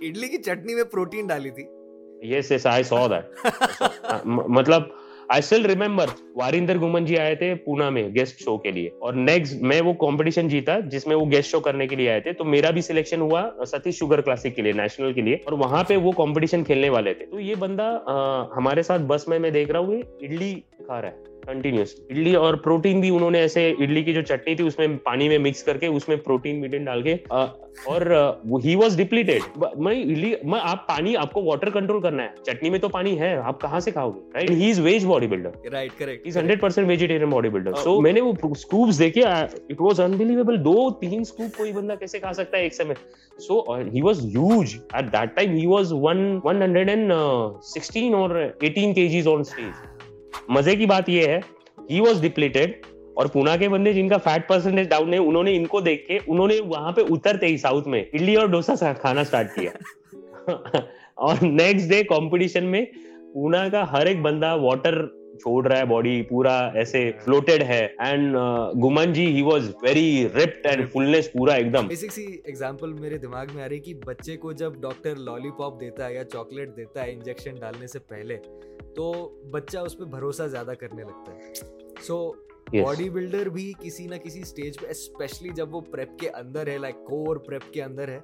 اڈلی کی چٹنی میں پروٹین ڈالی تھی۔ یس یس آئی سو دیٹ مطلب آئی اسٹل ریمبر واریندر گومن جی آئے تھے پونا میں گیسٹ شو کے لیے۔ اور نیکسٹ میں وہ کمپٹیشن جیتا جس میں وہ گیسٹ شو کرنے کے لیے آئے تھے۔ تو میرا بھی سلیکشن ہوا ستیش شوگر کلاسک کے لیے نیشنل کے لیے۔ اور وہاں پہ وہ کمپٹیشن کھیلنے والے تھے۔ تو یہ بندہ ہمارے ساتھ بس میں میں دیکھ رہا ہوں اڈلی کھا رہا ہے۔ کنٹینیوس اڈلی اور پروٹین بھی انہوں نے ایسے اڈلی کی جو چٹنی تھی اس میں پانی میں مکس کر کے اس میں پروٹین میٹین ڈال کے اور ہی واز ڈپلیٹڈ میں اڈلی میں آپ پانی آپ کو واٹر کنٹرول کرنا ہے۔ چٹنی میں تو پانی ہے آپ کہاں سے کھاؤ گے؟ Right he is veg body builder right correct is hundred percent vegetarian body builder so میں نے وہ اسکوپس دیکھے اٹ واز انبلیویبل دو تین اسکوپ کوئی بندہ کیسے کھا سکتا ہے ایک سمے so he was huge at that time he was one one hundred and sixteen اور آن مزے کی بات یہ ہے ہی واز ڈپلیٹڈ اور پونا کے بندے جن کا فیٹ پرسنٹیج ڈاؤن ہے انہوں نے ان کو دیکھ کے، انہوں نے وہاں پہ اترتے ہی ساؤتھ میں، اڈلی اور ڈوسا کھانا اسٹارٹ کیا۔ اور نیکسٹ ڈے کمپٹیشن میں پونا کا ہر ایک بندہ واٹر چھوڑ رہا ہے باڈی پورا ایسے فلوٹیڈ ہے. اینڈ گمن جی he was very ripped and فلنس پورا ایک دم بیسک سی ایگزامپل میرے دماغ میں آ رہی کہ بچے کو جب ڈاکٹر لالی پاپ دیتا ہے یا چاکلیٹ دیتا ہے انجیکشن ڈالنے سے پہلے تو بچہ اس پہ بھروسہ زیادہ کرنے لگتا ہے. سو باڈی بلڈر بھی کسی نہ کسی اسٹیج پہ اسپیشلی جب وہ پریپ کے اندر ہے لائک کور پریپ کے اندر ہے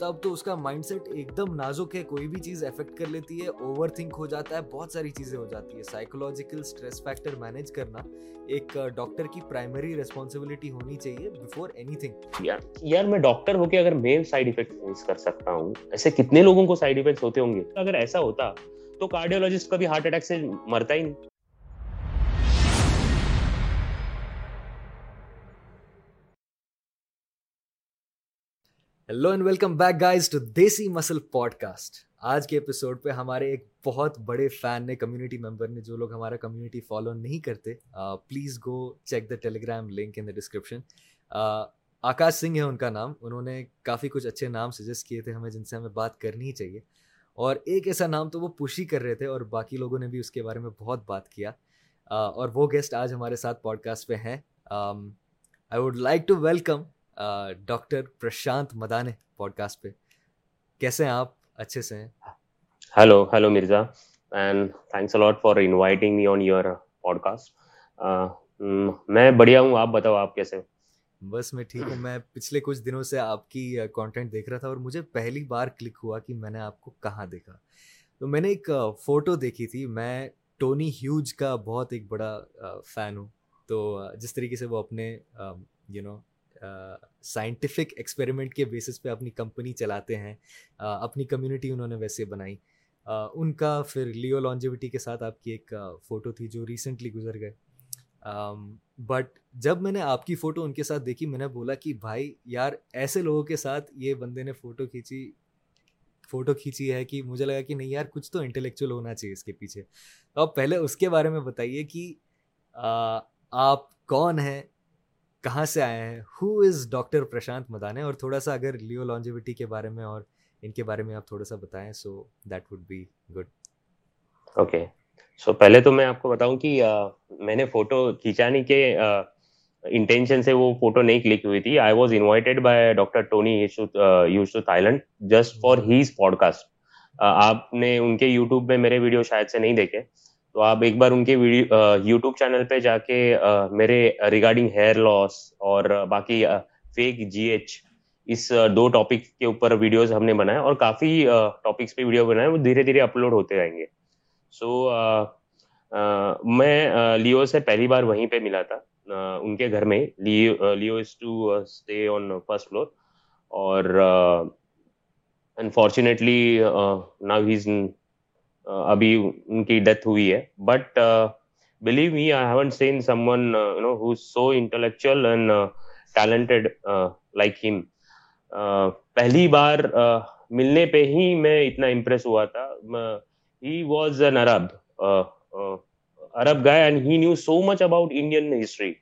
تب تو اس کا مائنڈ سیٹ ایک دم نازک ہے، کوئی بھی چیز افیکٹ کر لیتی ہے اوور تھنک ہو جاتا ہے، بہت ساری چیزیں ہو جاتی ہے سائیکولوجیکل اسٹریس فیکٹر مینیج کرنا ایک ڈاکٹر کی پرائمری ریسپانسبلٹی ہونی چاہیے بفور اینی تھنگ یار میں ڈاکٹر ہو کے اگر مین سائڈ افیکٹ فیس کر سکتا ہوں، ایسے کتنے لوگوں کو سائڈ افیکٹس ہوتے ہوں گے؟ اگر ایسا ہوتا تو کارڈیولوجسٹ کبھی ہارٹ اٹیک سے مرتا ہی نہیں۔ Hello and welcome back guys to Desi muscle pod cost آج کے ایپیسوڈ پہ ہمارے ایک بہت بڑے فین نے کمیونٹی ممبر نے، جو لوگ ہمارا کمیونٹی فالو نہیں کرتے please go check the Telegram link in the description Akash Singh ہے ان کا نام، انہوں نے کافی کچھ اچھے نام سجیسٹ کیے تھے ہمیں جن سے ہمیں بات کرنی ہی چاہیے۔ اور ایک ایسا نام تو وہ پوش ہی کر رہے تھے اور باقی لوگوں نے بھی اس کے بارے میں بہت بات کیا۔ اور وہ گیسٹ آج ہمارے ساتھ پوڈ کاسٹ پہ ہیں۔ I would like to welcome doctor Prashant Madane podcast پہ۔ کیسے ہیں آپ؟ اچھے سے ہیں؟ Hello hello Mirza and thanks a lot for inviting me on your podcast میں بڑھیا ہوں آپ بتاؤ آپ کیسے ہو بس میں ٹھیک ہوں میں پچھلے کچھ دنوں سے آپ کی کانٹینٹ دیکھ رہا تھا اور مجھے پہلی بار کلک ہوا کہ میں نے آپ کو کہاں دیکھا۔ تو میں نے ایک فوٹو دیکھی تھی میں ٹونی ہیوج کا بہت ایک بڑا فین ہوں۔ تو جس طریقے سے وہ اپنے یو نو سائنٹیفک ایکسپیریمنٹ کے بیسس پہ اپنی کمپنی چلاتے ہیں اپنی کمیونٹی انہوں نے ویسے بنائی۔ ان کا پھر لیو لانجیوٹی کے ساتھ آپ کی ایک فوٹو تھی جو ریسنٹلی گزر گئے بٹ جب میں نے آپ کی فوٹو ان کے ساتھ دیکھی، میں نے بولا کہ بھائی یار، ایسے لوگوں کے ساتھ یہ بندے نے فوٹو کھینچی فوٹو کھینچی ہے کہ مجھے لگا کہ نہیں یار، کچھ تو انٹلیکچوئل ہونا چاہیے اس کے پیچھے۔ تو آپ پہلے اس کے بارے میں بتائیے کہ آپ کون ہیں؟ کہاں سے آئے ہیں؟ ہو از ڈاکٹر پرشانت مدانے اور تھوڑا سا اگر لیو لانجیوٹی کے بارے میں اور ان کے بارے میں آپ تھوڑا سا بتائیں so that would be good okay so پہلے تو میں آپ کو بتاؤں کہ میں نے فوٹو کھینچانے کے انٹینشن سے وہ فوٹو نہیں کلک ہوئی تھی. I was invited by doctor Tony use to Thailand just for his podcast آپ نے ان کے یوٹیوب میں میرے ویڈیو شاید سے نہیں دیکھے. تو آپ ایک بار ان کے ویڈیو یوٹیوب چینل پہ جا کے میرے ریگارڈنگ ہیئر لاس اور باقی فیک جی ایچ اس دو ٹاپک کے اوپر ویڈیوز ہم نے بنائے اور کافی ٹاپکس پہ ویڈیو بنائے، وہ دھیرے دھیرے اپلوڈ ہوتے رہیں گے۔ سو میں لیو سے پہلی بار وہیں پہ ملا تھا ان کے گھر میں۔ Live as to stay on first floor اور انفارچونیٹلی ناؤ ہی از ابھی ان کی ڈیتھ ہوئی ہے. But believe me I haven't seen someone you know who so intellectual and talented like ہم پہلی بار uh, ملنے پہ ہی میں اتنا امپریس ہوا تھا. He was an Arab Arab guy and he knew so much about Indian history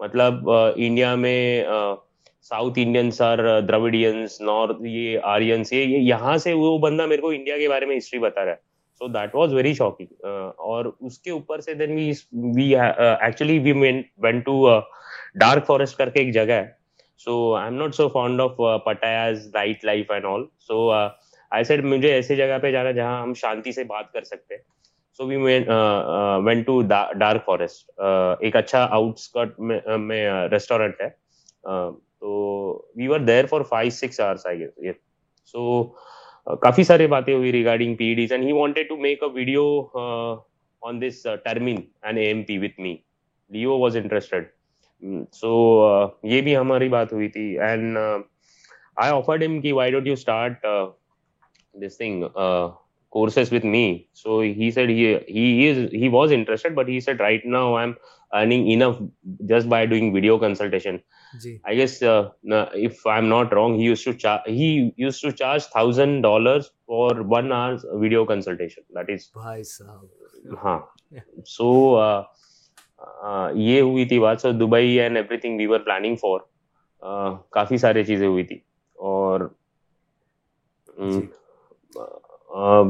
مطلب uh, India میں ساؤتھ انڈینس اور دروڈینس نارتھ یہ آرینس یہ یہاں سے وہ بندہ میرے کو انڈیا کے بارے میں ہسٹری بتا رہا ہے. So that was very shocking اور اس کے اوپر سے then we we actually we went to dark forest کر کے ایک جگہ ہے. So I am not so fond of Pattaya's night life and all so I said مجھے ایسی جگہ پہ جانا جہاں ہم شانتی سے بات کر سکتے. ہیں so we went to dark forest ایک اچھا آؤٹ اسکرٹ میں uh, ریسٹورینٹ uh, ہے. Uh, تو we are there for five six hours I so کافی سارے باتیں ہوئی regarding P Ds and he wanted to make a video on this Truman and a M P with me Leo was interested so یہ بھی ہماری بات ہوئی تھی. And I offered ہم کی why don't you start this thing courses with me. So he said he he is he was interested but he said right earning enough just by doing video consultation I guess if I am not wrong he's to charge thousand dollar for one hour video consultation that is ہاں so یہ ہوئی تھی بات so Dubai and everything we were planning for کافی ساری چیزیں ہوئی تھی اور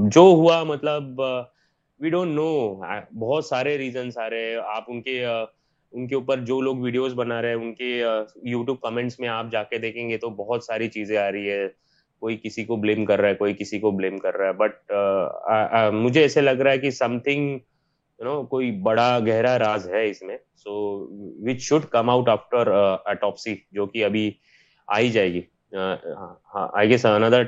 جو ہوا مطلب وی ڈونٹ نو بہت سارے ریزنس آ رہے ہیں. آپ ان کے uh, ان کے اوپر جو لوگ ویڈیوز بنا رہے ہیں، ان کے uh, یوٹیوب کمنٹس میں آپ جا کے دیکھیں گے تو بہت ساری چیزیں آ رہی ہے۔ کوئی کسی کو بلیم کر رہا ہے، کوئی کسی کو بلیم کر رہا ہے۔ بٹ uh, مجھے ایسے لگ رہا ہے کہ سم تھنگ یو نو کوئی بڑا گہرا راز ہے اس میں۔ So which should come out after autopsy جو کہ ابھی آ ہی جائے گی۔ آئی گیس اندر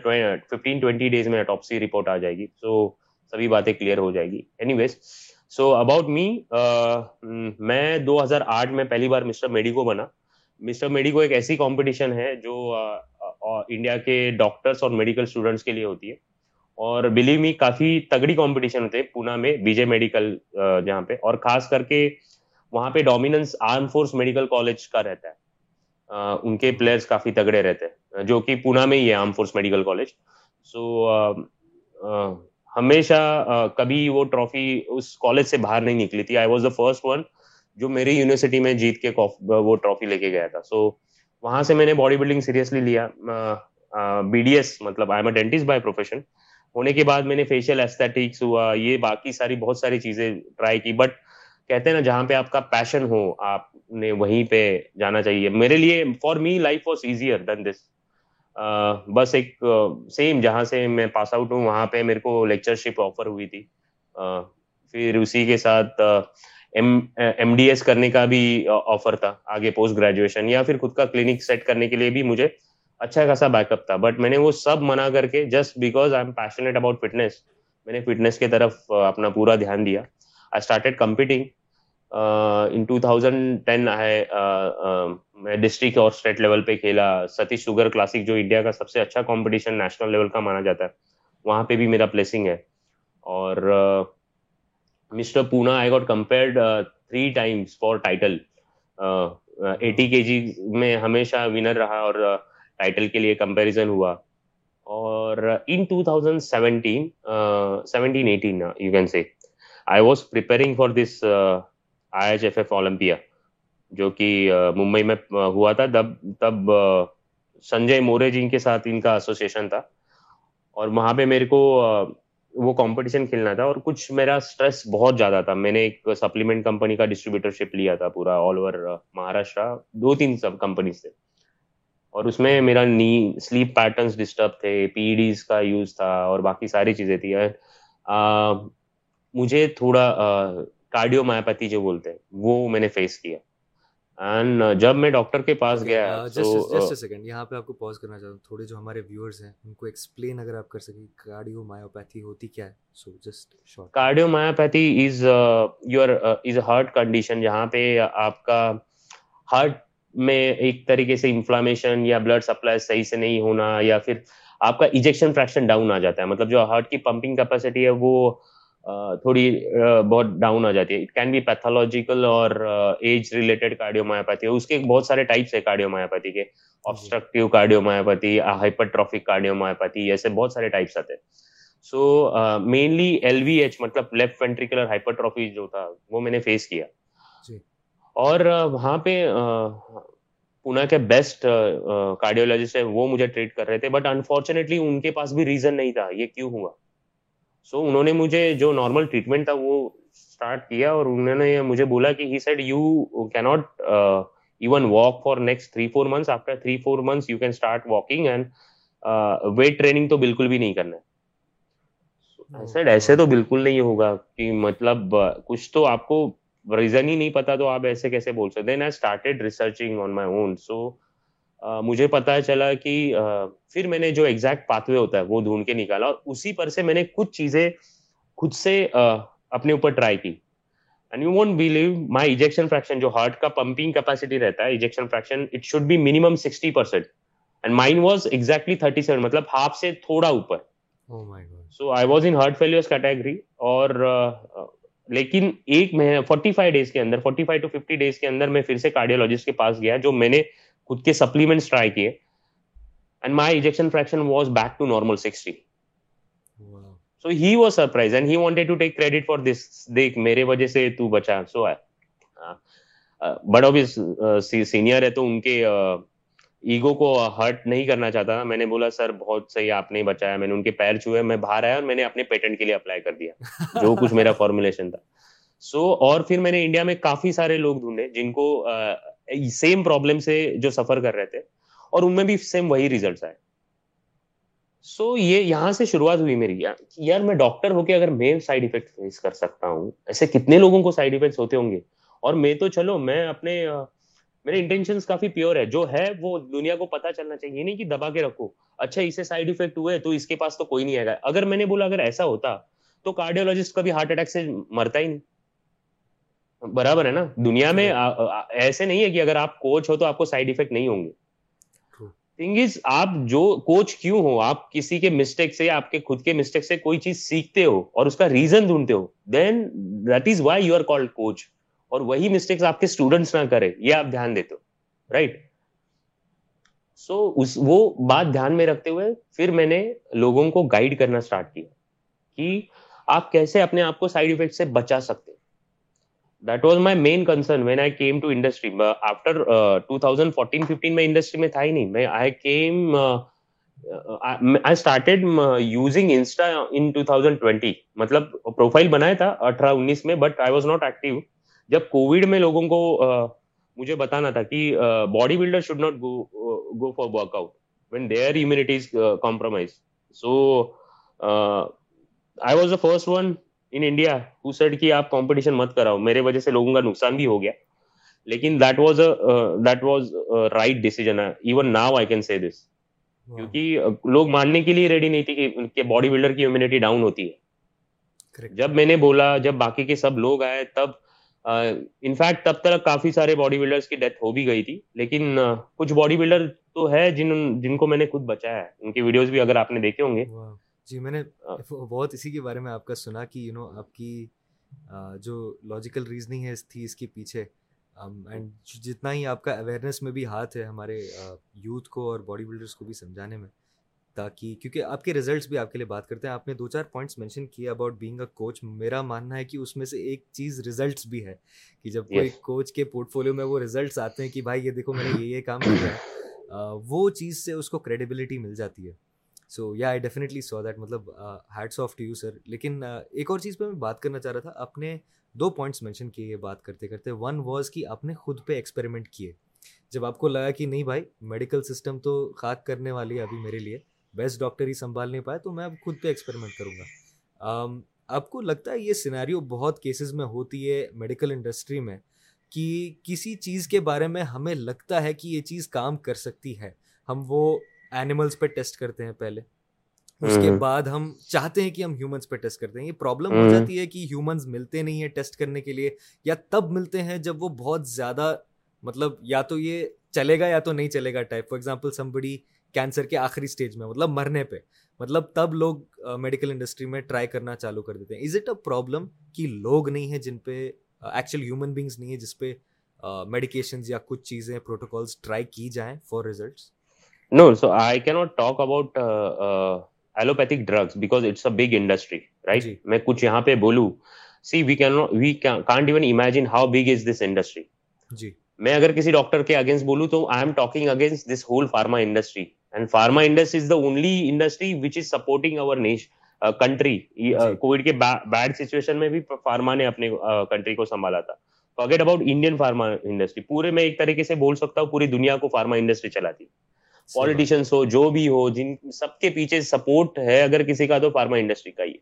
ففٹین ٹوینٹی ڈیز میں اٹاپسی رپورٹ آ جائے گی۔ سو سبھی باتیں کلیئر ہو جائے گی. Anyways so about me میں دو ہزار آٹھ میں پہلی بار مسٹر میڈیکو بنا. مسٹر میڈیکو ایک ایسی کمپٹیشن ہے جو انڈیا کے ڈاکٹرس اور میڈیکل اسٹوڈنٹس کے لیے ہوتی ہے. اور بلیو می کافی تگڑی کمپٹیشن ہوتے پونا میں بی جے میڈیکل جہاں پہ. اور خاص کر کے وہاں پہ dominance arm force medical college کا رہتا ہے. ان کے پلیئرس کافی تگڑے رہتے ہیں، جو کہ پونا میں ہی ہے arm force medical college so ہمیشہ کبھی وہ ٹرافی اس کالج سے باہر نہیں نکلی تھی۔ I was the first one جو میری یونیورسٹی میں جیت کے وہ ٹرافی لے کے گیا تھا۔ سو وہاں سے میں نے باڈی بلڈنگ سیریسلی لیا۔ بی ڈی ایس مطلب I am a dentist by profession ہونے کے بعد میں نے فیشیل ایسٹیٹکس ہوا، یہ باقی ساری بہت ساری چیزیں ٹرائی کی۔ بٹ کہتے ہیں نا، جہاں پہ آپ کا پیشن ہو، آپ نے وہیں پہ جانا چاہیے۔ میرے لیے for me life was easier then this بس ایک سیم جہاں سے میں پاس آؤٹ ہوں، وہاں پہ میرے کو لیکچرشپ آفر ہوئی تھی۔ پھر اسی کے ساتھ ایم ڈی ایس کرنے کا بھی آفر تھا، آگے پوسٹ گریجویشن یا پھر خود کا کلینک سیٹ کرنے کے لیے بھی مجھے اچھا خاصا بیک اپ تھا۔ بٹ میں نے وہ سب منع کر کے just because I am passionate about fitness میں نے فٹنس کی طرف اپنا پورا دھیان دیا۔ I started competing in two thousand ten ہے میں ڈسٹرکٹ اور اسٹیٹ لیول پہ کھیلا۔ ستیش شوگر کلاسک جو انڈیا کا سب سے اچھا کمپٹیشن نیشنل لیول کا مانا جاتا ہے، وہاں پہ بھی میرا پلیسنگ ہے۔ اور mister Pune I got compared three times for title eighty K G میں ہمیشہ ونر رہا اور ٹائٹل کے لیے کمپیریزن ہوا۔ اور in two thousand seventeen seventeen eighteen you can say I was preparing for this I H F F Olympia, جو کہ ممبئی میں ہوا تھا۔ تب تب سنجے مورے جی کے ساتھ ان کا ایسوسیشن تھا۔ اور وہاں پہ میرے کو وہ کمپٹیشن کھیلنا تھا۔ اور کچھ میرا اسٹریس بہت زیادہ تھا۔ میں نے ایک سپلیمنٹ کمپنی کا ڈسٹریبیوٹرشپ لیا تھا پورا آل اوور مہاراشٹر دو تین سب کمپنیز سے اور اس میں میرا نی سلیپ پیٹرنس ڈسٹرب تھے۔ پی ڈیز کا یوز تھا۔ اور باقی ساری چیزیں تھی مجھے تھوڑا کارڈیو مایاپیتھی جو بولتے ہیں وہ میں نے فیس کیا۔ اینڈ جب میں ڈاکٹر کے پاس گیا سیکنڈ یہاں پہ آپ کو پوز کرنا چاہتا ہوں۔ تھوڑے جو ہمارے ویورز ہیں ان کو ایکسپلین اگر آپ کر سکیں کارڈیو مایوپیتھی ہوتی کیا ہے۔ So just cardiomyopathy is your is heart condition جہاں پہ آپ کا ہارٹ میں ایک طریقے سے انفلامیشن یا بلڈ سپلائی صحیح سے نہیں ہونا یا پھر آپ کا ایجیکشن فریکشن ڈاؤن آ جاتا ہے۔ مطلب جو ہارٹ کی پمپنگ کیپیسٹی ہے وہ تھوڑی بہت ڈاؤن آ جاتی ہے۔ اٹ کین بی پیتھولوجیکل اور ایج ریلیٹڈ کارڈیو مایاپیتھی اس کے بہت سارے ٹائپس ہے کارڈیو مایاپیتھی کے۔ Obstructive cardiomyopathy hypertrophic cardiomyopathy ایسے بہت سارے ٹائپس آتے ہیں۔ So mainly L V H مطلب لیفٹ وینٹریکولر ہائپر ٹرافی جو تھا وہ میں نے فیس کیا۔ اور وہاں پہ پونا کے بیسٹ کارڈیولوجسٹ ہے وہ مجھے ٹریٹ کر رہے تھے۔ بٹ انفارچونیٹلی ان کے پاس بھی ریزن نہیں تھا۔ یہ کیوں ہوا؟ سو انہوں نے مجھے جو نارمل ٹریٹمنٹ تھا وہ اسٹارٹ کیا اور انہوں نے مجھے بولا کہ he said you can not even walk for next three four months after three four months you can start walking and weight training تو بالکل بھی نہیں کرنا ہے. ایسے تو بالکل نہیں ہوگا کہ مطلب کچھ تو آپ کو ریزن ہی نہیں پتا تو آپ ایسے کیسے بول سکتے ہیں. مجھے پتا چلا کہ پھر میں نے جو ایگزیکٹ پاتھ وے ہوتا ہے وہ ڈھونڈ کے نکالا اور اسی پر سے میں نے کچھ چیزیں خود سے اپنے اوپر ٹرائی کی۔ And you won't believe my ejection fraction جو ہارٹ کا پمپنگ کیپیسٹی رہتا ہے ejection fraction it should be minimum sixty percent and mine was exactly thirty seven مطلب ہاف سے تھوڑا اوپر۔ So I was in heart failure category اور لیکن ایک مہینہ فورٹی فائیو ڈیز کے اندر forty five to fifty days کے اندر میں پھر سے کارڈیولوجسٹ کے پاس گیا جو میں نے خود کے سپلیمنٹس ٹرائی کیے. And my ejection fraction was back to normal sixty so he was surprise and he wanted to take credit for this دیکھ میرے وجہ سے تو بچا سو بٹ آبیس سینئر ہے تو ان کے ایگو کو ہرٹ نہیں کرنا چاہتا تھا میں نے بولا سر بہت صحیح آپ نے بچایا میں نے ان کے پیر چھوئے میں باہر آیا اور میں نے اپنے پیٹنٹ کے لیے اپلائی کر دیا جو کچھ میرا فارمولیشن تھا سو اور پھر میں نے انڈیا میں کافی سارے لوگ ڈھونڈے جن کو سیم پرابلم سے جو سفر کر رہے تھے اور ان میں بھی سیم وہی ریزلٹس آئے۔ سو یہ یہاں سے شروعات ہوئی میری۔ یار میں ڈاکٹر ہو کے اگر میں سائڈ افیکٹ فیس کر سکتا ہوں، ایسے کتنے لوگوں کو سائڈ افیکٹس ہوتے ہوں گے؟ اور میں تو چلو، میں اپنے، میرے انٹینشن کافی پیور ہے۔ جو ہے وہ دنیا کو پتا چلنا چاہیے۔ نہیں کہ دبا کے رکھو۔ اچھا اسے سائڈ افیکٹ ہوئے تو اس کے پاس تو کوئی نہیں آئے گا۔ اگر میں نے بولا اگر ایسا ہوتا تو کارڈیولوجسٹ کبھی ہارٹ اٹیک سے مرتا ہی نہیں۔ برابر ہے نا؟ دنیا میں ایسے نہیں ہے کہ اگر آپ کوچ ہو تو آپ کو سائڈ افیکٹ نہیں ہوں گے۔ تھنگ از آپ جو کوچ کیوں ہو آپ کسی کے مسٹیک سے آپ کے خود کے مسٹیک سے کوئی چیز سیکھتے ہو اور اس کا ریزن ڈھونڈتے ہو then that is why you are called coach اور وہی مسٹیکس آپ کے اسٹوڈنٹس نہ کرے یہ آپ دھیان دیتے ہو۔ رائٹ سو اس وہ بات دھیان میں رکھتے ہوئے پھر میں نے لوگوں کو گائڈ کرنا اسٹارٹ کیا کہ آپ کیسے اپنے آپ کو سائڈ افیکٹ سے بچا سکتے that was my main concern when I came to industry after two thousand fourteen fifteen میں انڈسٹری میں تھا ہی نہیں میں I came I started using insta in two thousand twenty مطلب پروفائل بنایا تھا اٹھارہ انیس میں but I was not active جب کووڈ میں لوگوں کو مجھے بتانا تھا کہ body builder should not go for work out when their immunity is compromise so I was the first one in India who said کہ آپ کمپٹیشن مت کراؤ میرے وجہ سے لوگوں کا نقصان بھی ہو گیا لیکن that was that was right decision even now I can see this کیونکہ لوگ ماننے کے لیے ریڈی نہیں تھی کہ باڈی بلڈر کی امیونٹی ڈاؤن ہوتی ہے جب میں نے بولا جب باقی کے سب لوگ آئے تب انفیکٹ تب تک کافی سارے باڈی بلڈرس کی ڈیتھ ہو بھی گئی تھی لیکن کچھ باڈی بلڈر تو ہے جن جن کو میں نے خود بچایا ہے ان کی ویڈیوز بھی اگر آپ نے دیکھے ہوں گے جی میں نے بہت اسی کے بارے میں آپ کا سنا کہ یو نو آپ کی جو لاجیکل ریزننگ ہے تھی اس کے پیچھے۔ اینڈ جتنا ہی آپ کا اویئرنیس میں بھی ہاتھ ہے ہمارے یوتھ کو اور باڈی بلڈرس کو بھی سمجھانے میں تاکہ کیونکہ آپ کے ریزلٹس بھی آپ کے لیے بات کرتے ہیں۔ آپ نے دو چار پوائنٹس مینشن کیے اباؤٹ بینگ اے کوچ میرا ماننا ہے کہ اس میں سے ایک چیز ریزلٹس بھی ہے کہ جب کوئی کوچ کے پورٹ فولیو میں وہ ریزلٹس آتے ہیں کہ بھائی یہ دیکھو میں نے یہ یہ کام کیا۔ ہے وہ چیز سے اس کو کریڈیبلٹی مل جاتی ہے۔ سو یا آئی ڈیفینیٹلی سو دیٹ مطلب hats off to you sir لیکن ایک اور چیز پہ میں بات کرنا چاہ رہا تھا آپ نے دو پوائنٹس مینشن کیے یہ بات کرتے کرتے ون واز کہ آپ نے خود پہ ایکسپیریمنٹ کیے جب آپ کو لگا کہ نہیں بھائی میڈیکل سسٹم تو خاک کرنے والی ہے ابھی میرے لیے بیسٹ ڈاکٹر ہی سنبھال نہیں پائے تو میں اب خود پہ ایکسپیریمنٹ کروں گا آپ کو لگتا ہے یہ سیناریو بہت کیسز میں ہوتی ہے میڈیکل انڈسٹری میں کہ کسی چیز کے بارے میں ہمیں لگتا ہے کہ یہ چیز کام کر سکتی ہے ہم وہ اینیملس پہ ٹیسٹ کرتے ہیں پہلے۔ اس کے بعد ہم چاہتے ہیں کہ ہم ہیومنس پہ ٹیسٹ کرتے ہیں۔ یہ پرابلم ہو جاتی ہے کہ ہیومنس ملتے نہیں ہیں ٹیسٹ کرنے کے لیے یا تب ملتے ہیں جب وہ بہت زیادہ مطلب یا تو یہ چلے گا یا تو نہیں چلے گا ٹائپ فار ایگزامپل سم بڑی کینسر کے آخری اسٹیج میں مطلب مرنے پہ۔ مطلب تب لوگ میڈیکل انڈسٹری میں ٹرائی کرنا چالو کر دیتے ہیں۔ از اٹ اے پرابلم کہ لوگ نہیں ہیں جن پہ ایکچوئل ہیومن بینگس نہیں ہیں جس پہ میڈیکیشنز یا کچھ چیزیں پروٹوکالس ٹرائی کی جائیں for results no so I can not talk about allopathic drugs because it's a big industry right میں کچھ یہاں پہ بولوں۔ See we can we can't even imagine how big is this industry جی۔ میں اگر کسی ڈاکٹر کے اگینسٹ بولوں تو I am talking against this whole pharma industry and pharma industry is the only industry which is supporting our nation country covid کے bad situation میں بھی pharma نے اپنے کنٹری کو سنبھالا تھا۔ Forget about Indian pharma industry پورے میں ایک طریقے سے بول سکتا ہوں پوری دنیا کو فارما انڈسٹری چلاتی۔ پالیٹیشنس ہو جو بھی ہو جن سب کے پیچھے سپورٹ ہے اگر کسی کا تو فارما انڈسٹری کا ہی۔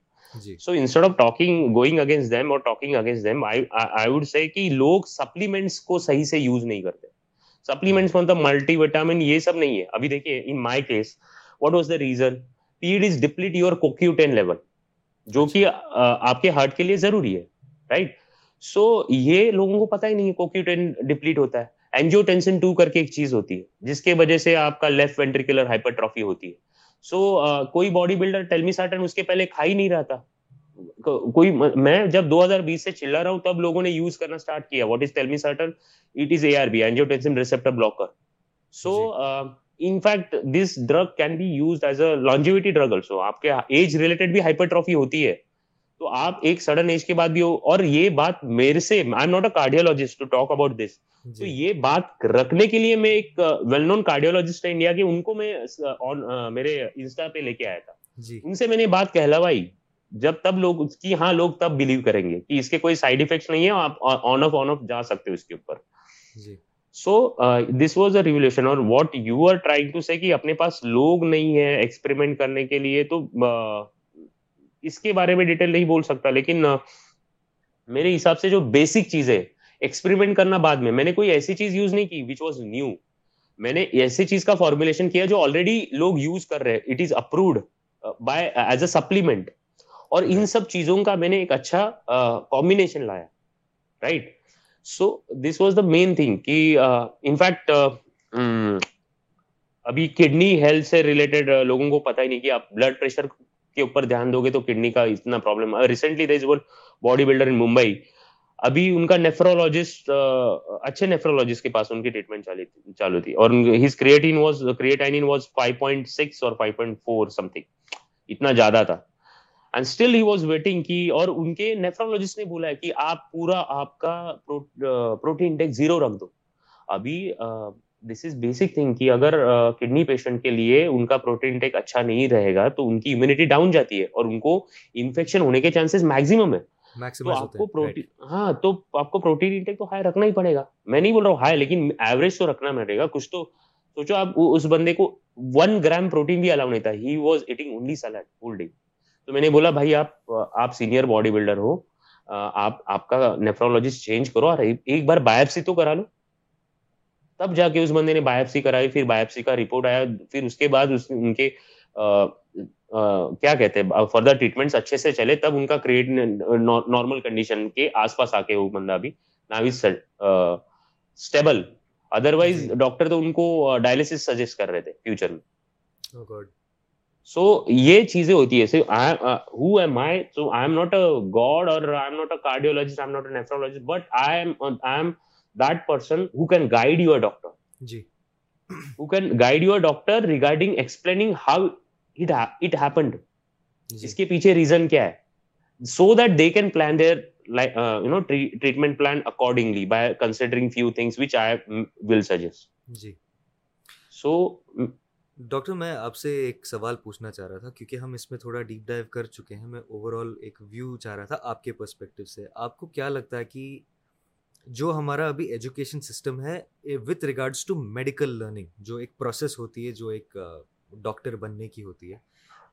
So instead of talking going against them اور talking against them I would say کہ لوگ سپلیمنٹس کو صحیح سے یوز نہیں کرتے۔ سپلیمنٹس مطلب ملٹی وٹامن یہ سب نہیں ہے۔ ابھی دیکھیے in my case what was the reason PED is deplete your co Q ten level جو کہ آپ کے ہارٹ کے لیے ضروری ہے رائٹ سو یہ لوگوں کو پتا ہی نہیں ہے کوکیوٹین ڈپلیٹ ہوتا ہے۔ اینجیو ٹینشن ٹو کر کے ایک چیز ہوتی ہے جس کی وجہ سے آپ کا لیفٹ وینٹریکولر ہائپر ٹرافی ہوتی ہے سو کوئی باڈی بلڈر ٹیلمی ساٹن اس کے پہلے کھا ہی نہیں رہا تھا کوئی میں جب دو ہزار بیس سے چلا رہا ہوں تب لوگوں نے یوز کرنا اسٹارٹ کیا what is telmisartan it is A R B angiotensin receptor blocker so in fact this drug can be use as a longevity drug also آپ کے ایج ریلیٹڈ بھی ہائپر ٹرافی ہوتی ہے تو آپ ایک سڈن ایج کے بعد بھی ہو اور یہ بات میرے سے I am not a cardiologist to talk about this تو یہ بات رکھنے کے لیے میں ایک ویل نون کارڈیولوجسٹ انڈیا کے ان کو میں میرے انسٹا پہ لے کے آیا تھا۔ جی۔ ان سے میں نے بات کہلوائی جب تب لوگ کی ہاں لوگ تب بلیو کریں گے کہ اس کے کوئی سائڈ افیکٹس نہیں ہے آپ آن آف آن آف جا سکتے ہو اس کے اوپر۔ So this was a revolution اور what you are trying to say کہ اپنے پاس لوگ نہیں ہے ایکسپریمنٹ کرنے کے لیے تو اس کے بارے میں ڈیٹیل نہیں بول سکتا لیکن میرے حساب سے جو بیسک چیز ہے ایکسپریمنٹ کرنا بعد میں. میں نے کوئی ایسی چیز یوز نہیں کی وچ واز نیو میں نے ایسی چیز کا فارمولیشن کیا جو آلریڈی لوگ یوز کر رہے it is approved by as a supplement اور ان سب چیزوں کا میں نے ایک اچھا کمبینیشن لایا. Right so this was the main thing کہ انفیکٹ ابھی کڈنی ہیلتھ سے ریلیٹڈ لوگوں کو پتا ہی نہیں کہ آپ بلڈ پریشر کے اوپر دھیان دو گے تو کڈنی کا اتنا problem recently this one body builder in Mumbai ابھی ان کا نیفرولوجسٹ اچھے نیفرولوجسٹ کے پاس ان کی ٹریٹمنٹ چالو تھی اور his creatine was creatinine was 5.6 اور 5.4 سم تھنگ اتنا زیادہ تھا۔ And still he was waiting کی اور ان کے نیفرولوجسٹ نے بولا ہے کہ آپ پورا آپ کا پروٹین ٹیک زیرو رکھ دو۔ ابھی دس از بیسک تھنگ کہ اگر کڈنی پیشنٹ کے لیے ان کا پروٹین ٹیک اچھا نہیں رہے گا تو ان کی امیونٹی ڈاؤن جاتی ہے اور ان کو انفیکشن ہونے کے چانسز میکسیمم ہے۔ ہاں تو آپ کو پروٹین انٹیک تو ہائی رکھنا ہی پڑے گا۔ میں نہیں بول رہا ہوں ہائی لیکن ایوریج تو رکھنا پڑے گا۔ کچھ تو سوچو آپ اس بندے کو ون گرام پروٹین بھی الاؤ نہیں تھا۔ He was eating only salad full day تو میں نے بولا بھائی آپ آپ سینئر باڈی بلڈر ہو آپ آپ کا نیفرولوجسٹ چینج کرو اور ایک بار بایوپسی تو کرا لو۔ تب جا کے اس بندے نے بایوپسی کرائی پھر بایوپسی کا رپورٹ آیا۔ پھر اس کے بعد ان کے کیا کہتے ہیں فردر ٹریٹمنٹ اچھے سے چلے تب ان کا کریٹ نارمل کنڈیشن کے آس پاس آ کے وہ بندہ بھی اسٹیبل ادر وائز ڈاکٹر تو ان کو ڈائلس سجیسٹ کر رہے تھے فیوچر میں۔ سو یہ چیزیں ہوتی ہے who am I so I am not a god اور I am not a cardiologist I am not a nephrologist but I am I am that person who can guide your doctor. Ji. who can guide your doctor regarding explaining how ha- it happened. اس کے پیچھے reason کیا ہے؟ So that they can plan their you know treatment plan accordingly by considering few things which I will suggest G. So doctor میں آپ سے ایک سوال پوچھنا چاہ رہا تھا کیونکہ ہم اس میں تھوڑا ڈیپ ڈائیو کر چکے ہیں میں اوور آل ایک ویو چاہ رہا تھا آپ کے پرسپیکٹو سے۔ آپ کو کیا لگتا ہے کہ جو ہمارا ابھی ایجوکیشن سسٹم ہے with regards to medical learning جو ایک پروسیس ہوتی ہے جو ایک ڈاکٹر بننے کی ہوتی ہے۔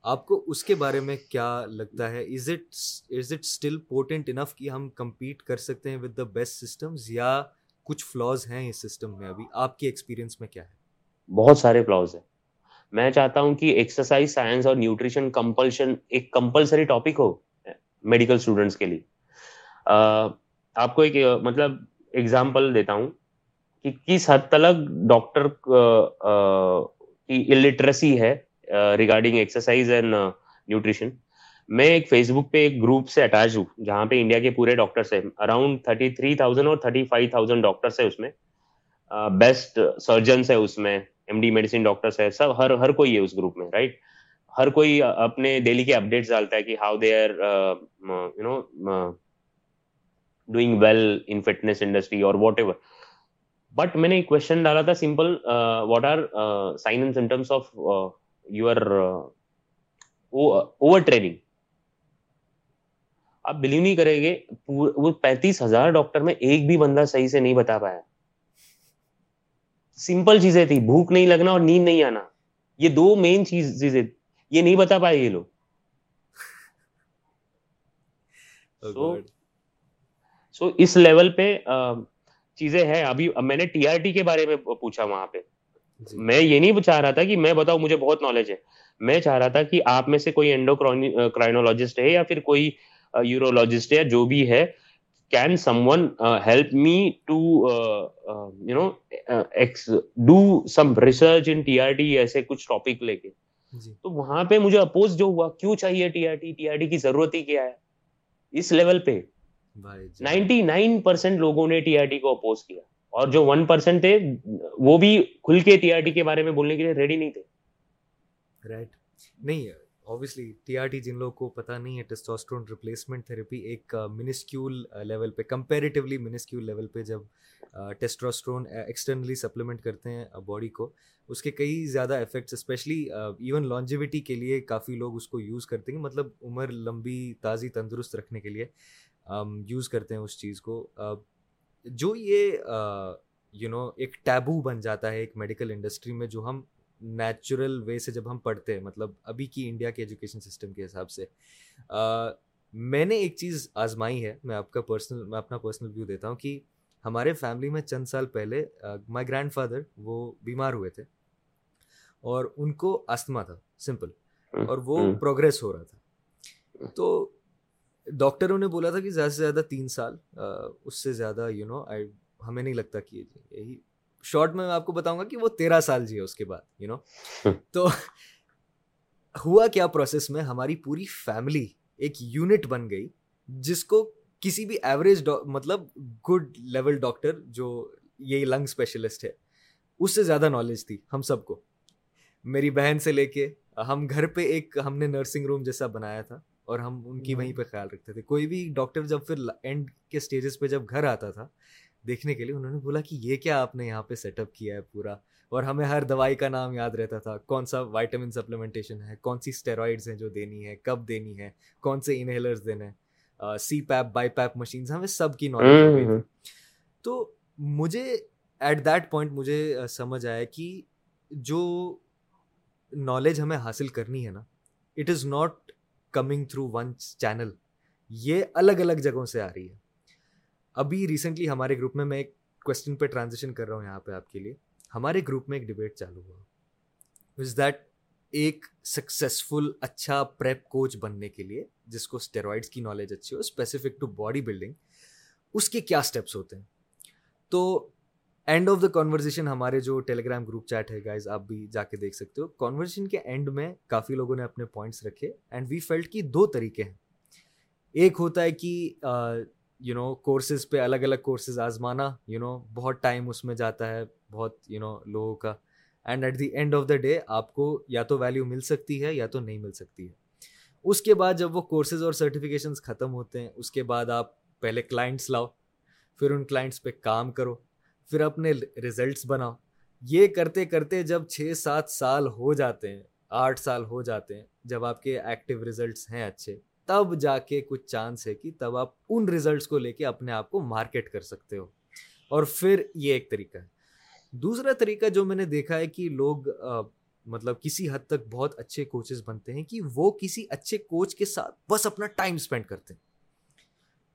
آپ کو اس کے بارے میں کیا لگتا ہے؟ Is it is it still important enough کہ ہم کمپیٹ کر سکتے ہیں ود دا بیسٹ سسٹمز یا کچھ فلاز ہیں اس سسٹم میں ابھی؟ آپ کے ایکسپیرینس میں کیا ہے؟ بہت سارے فلاز ہیں۔ میں چاہتا ہوں کہ ایکسرسائز سائنس اور نیوٹریشن کمپلشن ایک کمپلسری ٹاپک ہو میڈیکل اسٹوڈینٹس کے لیے۔ آپ کو ایک مطلب ایگزامپل دیتا ہوں کہ کس حد تک ڈاکٹر کی الٹریسی ہے ریگارڈنگ ایکسرسائز اینڈ نیوٹریشن میں ایک فیس بک پہ ایک گروپ سے اٹیچ ہوں، جہاں پہ انڈیا کے پورے ڈاکٹرس ہیں۔ اراؤنڈ تھرٹی تھری تھاؤزینڈ اور تھرٹی فائیو تھاؤزینڈ ڈاکٹرس ہے اس میں۔ بیسٹ سرجنس ہے اس میں ایم ڈی میڈیسن ڈاکٹرس ہے سب، ہر ہر کوئی ہے اس گروپ میں رائٹ ہر کوئی اپنے ڈیلی کے اپڈیٹس ڈالتا ہے کہ how they are you know doing well in fitness industry اور واٹ ایور بٹ میں نے ایک کوشچن ڈالا تھا simple what are sign and symptoms of your overtraining آپ بلیو نہیں کریں گے وہ پینتیس ہزار ڈاکٹر میں ایک بھی بندہ صحیح سے نہیں بتا پایا سمپل چیزیں تھی بھوک نہیں لگنا اور نیند نہیں آنا یہ دو مین چیزیں یہ نہیں بتا پائے یہ لوگ سو اس لیول پہ چیزیں ہیں۔ ابھی میں نے ٹی آر ٹی کے بارے میں پوچھا وہاں پہ۔ جی۔ میں یہ نہیں چاہ رہا تھا کہ میں بتاؤں مجھے بہت نالج ہے۔ میں چاہ رہا تھا کہ آپ میں سے کوئی اینڈو کرائنولوجسٹ ہے یا پھر کوئی یورولوجسٹ ہے جو بھی ہے۔ Can someone help me to you know do some research in T R T ایسے کچھ ٹاپک لے کے۔ جی۔ تو وہاں پہ مجھے اپوز جو ہوا کیوں چاہیے T R T T R T کی ضرورت ہی کیا ہے؟ اس لیول پہ۔ نائنٹی نائن پرسینٹ لوگوں نے ٹی آر ٹی کو اپوز کیا۔ اور جو ون پرسینٹ تھے وہ بھی کھل کے ٹی آر ٹی کے بارے میں بولنے کے لیے ریڈی نہیں تھے۔ رائٹ نہیں اوبیسلی ٹی آر ٹی جن لوگوں کو پتا نہیں ہے ٹیسٹوسٹرون ریپلیسمنٹ تھراپی ایک منسکیول لیول پہ کمپیریٹیولی منسکیول لیول پہ جب ٹیسٹوسٹرون ایکسٹرنلی سپلیمنٹ کرتے ہیں باڈی کو اس کے کئی زیادہ افیکٹس اسپیشلی ایون لانجیوٹی کے لیے کافی لوگ اس کو یوز کرتے ہیں مطلب عمر لمبی تازی تندرست رکھنے کے لیے۔ یوز کرتے ہیں اس چیز کو جو یہ یو نو ایک ٹیبو بن جاتا ہے ایک میڈیکل انڈسٹری میں جو ہم نیچرل وے سے جب ہم پڑھتے ہیں مطلب ابھی کی انڈیا کے ایجوکیشن سسٹم کے حساب سے۔ میں نے ایک چیز آزمائی ہے میں آپ کا پرسنل میں اپنا پرسنل ویو دیتا ہوں کہ ہمارے فیملی میں چند سال پہلے مائی گرینڈ فادر وہ بیمار ہوئے تھے اور ان کو استما تھا سمپل اور وہ پروگریس ہو رہا تھا۔ تو ڈاکٹروں نے بولا تھا کہ زیادہ سے زیادہ تین سال اس سے زیادہ یو نو آئی ہمیں نہیں لگتا کہ یہی۔ شارٹ میں آپ کو بتاؤں گا کہ وہ تیرہ سال جی اس کے بعد یو نو تو ہوا کیا پروسیس میں ہماری پوری فیملی ایک یونٹ بن گئی جس کو کسی بھی ایوریج مطلب گڈ لیول ڈاکٹر جو یہی لنگ اسپیشلسٹ ہے اس سے زیادہ نالج تھی ہم سب کو۔ میری بہن سے لے کے ہم گھر پہ ایک ہم نے نرسنگ روم جیسا بنایا تھا۔ اور ہم ان کی وہیں پہ خیال رکھتے تھے۔ کوئی بھی ڈاکٹر جب پھر اینڈ کے اسٹیجز پہ جب گھر آتا تھا دیکھنے کے لیے انہوں نے بولا کہ یہ کیا آپ نے یہاں پہ سیٹ اپ کیا ہے پورا؟ اور ہمیں ہر دوائی کا نام یاد رہتا تھا۔ کون سا وائٹامن سپلیمنٹیشن ہے؟ کون سی اسٹیرائڈس ہیں جو دینی ہے کب دینی ہے کون سے انہیلرز دینے ہیں؟ سی پیپ بائی پیپ مشینس ہمیں سب کی نالج تو مجھے ایٹ دیٹ پوائنٹ مجھے سمجھ آیا کہ جو نالج ہمیں حاصل کرنی ہے نا it is not coming through one channel یہ الگ الگ جگہوں سے آ رہی ہے۔ ابھی ریسنٹلی ہمارے گروپ میں میں ایک کوشچن پہ ٹرانزیکشن کر رہا ہوں یہاں پہ آپ کے لیے۔ ہمارے گروپ میں ایک ڈبیٹ چالو ہوا۔ از دیٹ ایک سکسیزفل اچھا پریپ کوچ بننے کے لیے، جس کو اسٹیرائڈس کی نالج اچھی ہو اسپیسیفک ٹو باڈی بلڈنگ اس کے کیا اسٹیپس ہوتے ہیں؟ تو اینڈ آف دا کانورزیشن ہمارے جو ٹیلی گرام گروپ چیٹ ہے گائز آپ بھی جا کے دیکھ سکتے ہو. کانورزیشن کے اینڈ میں کافی لوگوں نے اپنے پوائنٹس رکھے اینڈ وی فیلٹ کی دو طریقے ہیں. ایک ہوتا ہے کہ یو نو کورسز پہ الگ الگ کورسز آزمانا یو نو بہت ٹائم اس میں جاتا ہے، بہت یو نو لوگوں کا. And at the end of the day آپ کو یا تو ویلیو مل سکتی ہے یا تو نہیں مل سکتی ہے. اس کے بعد جب وہ کورسز اور سرٹیفکیشنس ختم ہوتے ہیں، اس کے بعد آپ پہلے کلائنٹس لاؤ، پھر ان کلائنٹس پہ کام کرو. پھر اپنے ریزلٹس بناؤ۔ یہ کرتے کرتے جب چھ سات سال ہو جاتے ہیں، آٹھ سال ہو جاتے ہیں، جب آپ کے ایکٹیو ریزلٹس ہیں اچھے، تب جا کے کچھ چانس ہے کہ تب آپ ان ریزلٹس کو لے کے اپنے آپ کو مارکیٹ کر سکتے ہو۔ اور پھر یہ ایک طریقہ ہے۔ دوسرا طریقہ جو میں نے دیکھا ہے کہ لوگ مطلب کسی حد تک بہت اچھے کوچز بنتے ہیں کہ وہ کسی اچھے کوچ کے ساتھ بس اپنا ٹائم اسپینڈ کرتے ہیں۔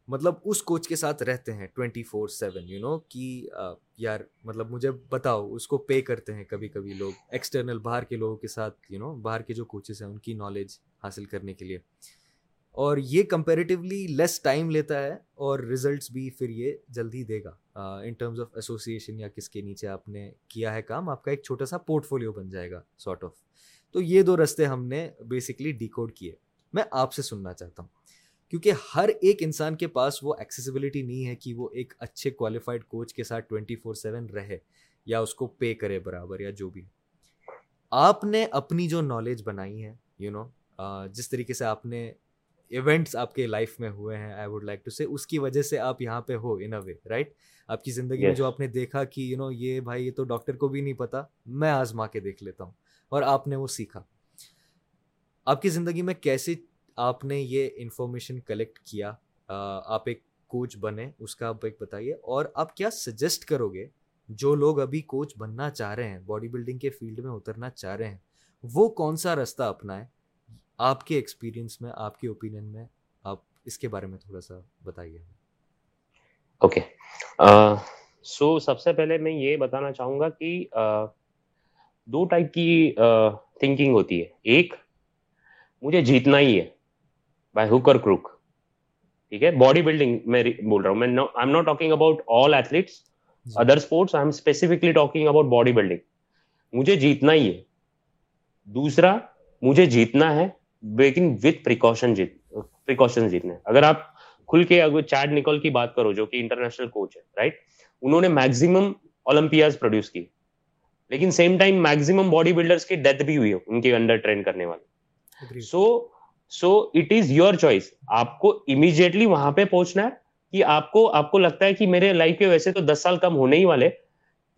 مطلب اس کوچ کے ساتھ رہتے ہیں twenty four seven you know کہ یار مطلب مجھے بتاؤ، اس کو پے کرتے ہیں کبھی کبھی لوگ ایکسٹرنل باہر کے لوگوں کے ساتھ یو نو باہر کے جو کوچز ہیں، ان کی نالج حاصل کرنے کے لیے۔ اور یہ کمپیریٹیولی لیس ٹائم لیتا ہے اور ریزلٹس بھی پھر یہ جلدی دے گا۔ ان ٹرمز آف ایسوسیشن یا کس کے نیچے آپ نے کیا ہے کام، آپ کا ایک چھوٹا سا پورٹ فولیو بن جائے گا سارٹ آف تو یہ دو رستے ہم نے بیسکلی ڈیکوڈ کیے۔ میں آپ سے سننا چاہتا ہوں۔ کیونکہ ہر ایک انسان کے پاس وہ ایکسیسیبلٹی نہیں ہے کہ وہ ایک اچھے کوالیفائڈ کوچ کے ساتھ ٹوینٹی فور سیون رہے یا اس کو پے کرے برابر یا جو بھی آپ نے اپنی جو نالج بنائی ہے یو نو جس طریقے سے آپ نے ایونٹس آپ کے لائف میں ہوئے ہیں آئی ووڈ لائک ٹو سے اس کی وجہ سے آپ یہاں پہ ہو ان اے وے رائٹ آپ کی زندگی میں جو آپ نے دیکھا کہ یو نو یہ بھائی یہ تو ڈاکٹر کو بھی نہیں پتا میں آزما کے دیکھ لیتا ہوں اور آپ نے وہ سیکھا۔ آپ کی زندگی میں کیسے آپ نے یہ انفارمیشن کلیکٹ کیا آپ ایک کوچ بنے، اس کا آپ ایک بتائیے، اور آپ کیا سجیسٹ کرو گے جو لوگ ابھی کوچ بننا چاہ رہے ہیں باڈی بلڈنگ کے فیلڈ میں اترنا چاہ رہے ہیں، وہ کون سا رستہ اپنائے آپ کے ایکسپیرینس میں، آپ کے اوپینین میں، آپ اس کے بارے میں تھوڑا سا بتائیے۔ اوکے سو سب سے پہلے میں یہ بتانا چاہوں گا کہ دو ٹائپ کی تھنکنگ ہوتی ہے۔ ایک، مجھے جیتنا ہی ہے۔ بائی ہوکر کروک ٹھیک ہے باڈی بلڈنگ میں بول رہا ہوں میں I am not talking about all athletes other sports I am specifically talking about body building مجھے جیتنا ہی ہے دوسرا مجھے جیتنا ہے لیکن وتھ پریکاشن جیت پریکاشن جیتنا ہے اگر آپ کھل کے اگر چیڈ نکول کی بات کرو جو کہ انٹرنیشنل کوچ ہے رائٹ انہوں نے میکسیمم اولمپیاز پروڈیوس کی لیکن same time maximum body builders کی ڈیتھ بھی ہوئی ہے ان کے انڈر ٹرین کرنے والے so so it is your choice آپ کو امیڈیٹلی وہاں پہ پہنچنا ہے کہ آپ کو آپ کو لگتا ہے کہ میرے لائف کے ویسے تو دس سال کم ہونے ہی والے.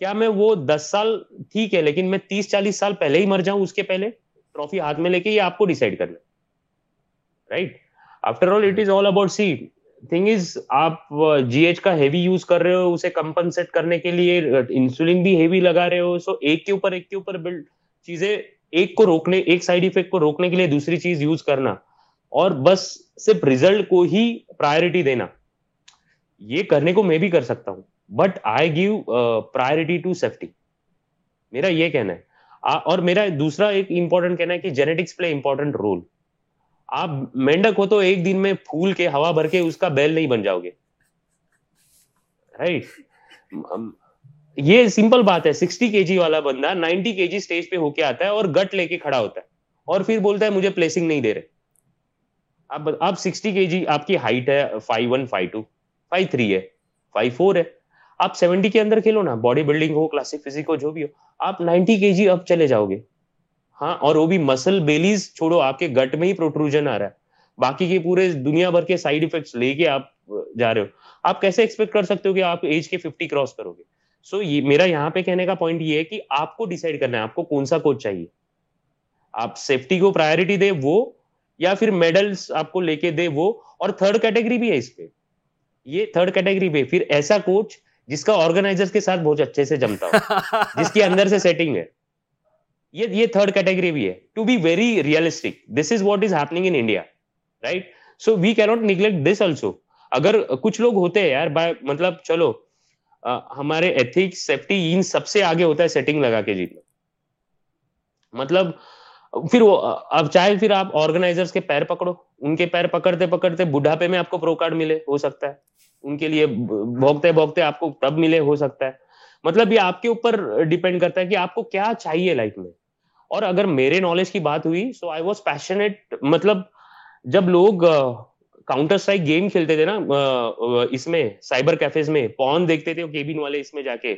کیا میں وہ دس سال ٹھیک ہے لیکن میں تیس چالیس سال پہلے ہی مر جاؤں اس کے پہلے؟ ٹرافی ہاتھ میں لے کے یہ آپ کو ڈیسائڈ کرنا right after all it is all about something is آپ uh, جی ایچ کا ہیوی یوز کر رہے ہو، اسے کمپنسیٹ کرنے کے لیے uh, انسولین بھی ہیوی لگا رہے ہو. سو ایک کے اوپر، ایک کے اوپر بلڈ چیزیں ایک کو روکنے، ایک سائڈ افیکٹ کو روکنے کے لیے دوسری چیز یوز کرنا اور بس صرف ریزلٹ کو ہی پرائرٹی دینا۔ یہ کرنے کو میں بھی کر سکتا ہوں but I give priority to safety میرا یہ کہنا ہے۔ اور میرا دوسرا ایک امپورٹنٹ کہنا ہے کہ جینیٹکس پلے امپورٹنٹ رول آپ مینڈک ہو تو ایک دن میں پھول کے، ہوا بھر کے اس کا بیل نہیں بن جاؤ گے۔ رائٹ یہ سمپل بات ہے سکسٹی کے جی والا بندہ نائنٹی کے جی اسٹیج پہ ہو کے آتا ہے اور گٹ لے کے کھڑا ہوتا ہے اور پھر بولتا ہے مجھے پلیسنگ نہیں دے رہے۔ اب آپ سکسٹی کے جی آپ کی ہائٹ ہے five one five two five three ہے فائیو فور ہے۔ آپ سیونٹی کے اندر کھیلو نا باڈی بلڈنگ ہو کلاسک فزک ہو، جو بھی ہو، آپ نائنٹی کے جی اب چلے جاؤ گے ہاں اور وہ بھی مسل بیلیز چھوڑو، آپ کے گٹ میں ہی پروٹروژن آ رہا ہے۔ باقی کے پورے دنیا بھر کے سائڈ افیکٹس لے کے آپ جا رہے ہو۔ آپ کیسے ایکسپیکٹ کر سکتے ہو کہ آپ ایج کے ففٹی کراس کرو گے؟ سو یہ میرا یہاں پہ کہنے کا پوائنٹ یہ ہے کہ آپ کو ڈیسائڈ کرنا ہے، آپ کو کون سا کوچ چاہیے؟ آپ سیفٹی کو پرائرٹی دے وہ، یا پھر میڈلس آپ کو لے کے دے وہ، اور تھرڈ کیٹیگری بھی ہے اس پہ۔ یہ تھرڈ کیٹیگری پہ، پھر ایسا کوچ جس کا آرگنائزر کے ساتھ بہت اچھے سے جمتا ہو، جس کے اندر سے سیٹنگ ہے۔ یہ یہ تھرڈ کیٹیگری بھی ہے۔ To be very realistic this is what is happening in India right so we can not neglect this also اگر کچھ لوگ ہوتے ہیں یار مطلب چلو ہمارے ایتھکس سیفٹی ان سب سے آگے ہوتا ہے سیٹنگ لگا کے جیتنا۔ مطلب پھر وہ، اب چاہے پھر آپ آرگنائزر کے پیر پکڑو۔ ان کے پیر پکڑتے پکڑتے بڑھاپے میں آپ کو پرو کارڈ ملے، ہو سکتا ہے۔ ان کے لیے بھوگتے بھوگتے آپ کو تب ملے، ہو سکتا ہے۔ مطلب یہ آپ کے اوپر ڈیپینڈ کرتا ہے کہ آپ کو کیا چاہیے لائف میں۔ اور اگر میرے نالج کی بات ہوئی سو آئی واز پیشنیٹ مطلب جب لوگ کاؤنٹر اسٹرائک گیم کھیلتے تھے نا اس میں سائبر کیفیز میں پون دیکھتے تھے کیبن والے اس میں جا کے.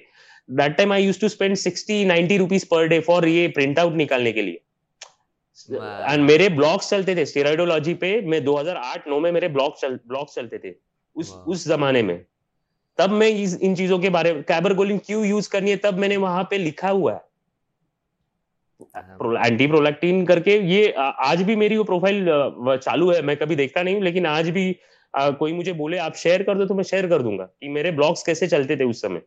That time I used to spend sixty ninety rupees per day for یہ پرنٹ آؤٹ نکالنے کے لیے. اینڈ میرے بلاگس چلتے تھے اسٹیرائڈولوجی پہ میں دو ہزار آٹھ نو میں میرے بلاگس چلتے تھے. اس اس زمانے میں. تب میں ان چیزوں کے بارے میں کیبر گولنگ کیوں یوز کرنی ہے؟ تب میں نے وہاں پہ لکھا ہوا ہے. اینٹی پرولیکٹین کر کے یہ آج بھی میری وہ پروفائل چالو ہے میں کبھی دیکھتا نہیں لیکن آج بھی کوئی مجھے بولے آپ شیئر کر دو تو میں شیئر کر دوں گا کہ میرے بلاگس کیسے چلتے تھے اس سمے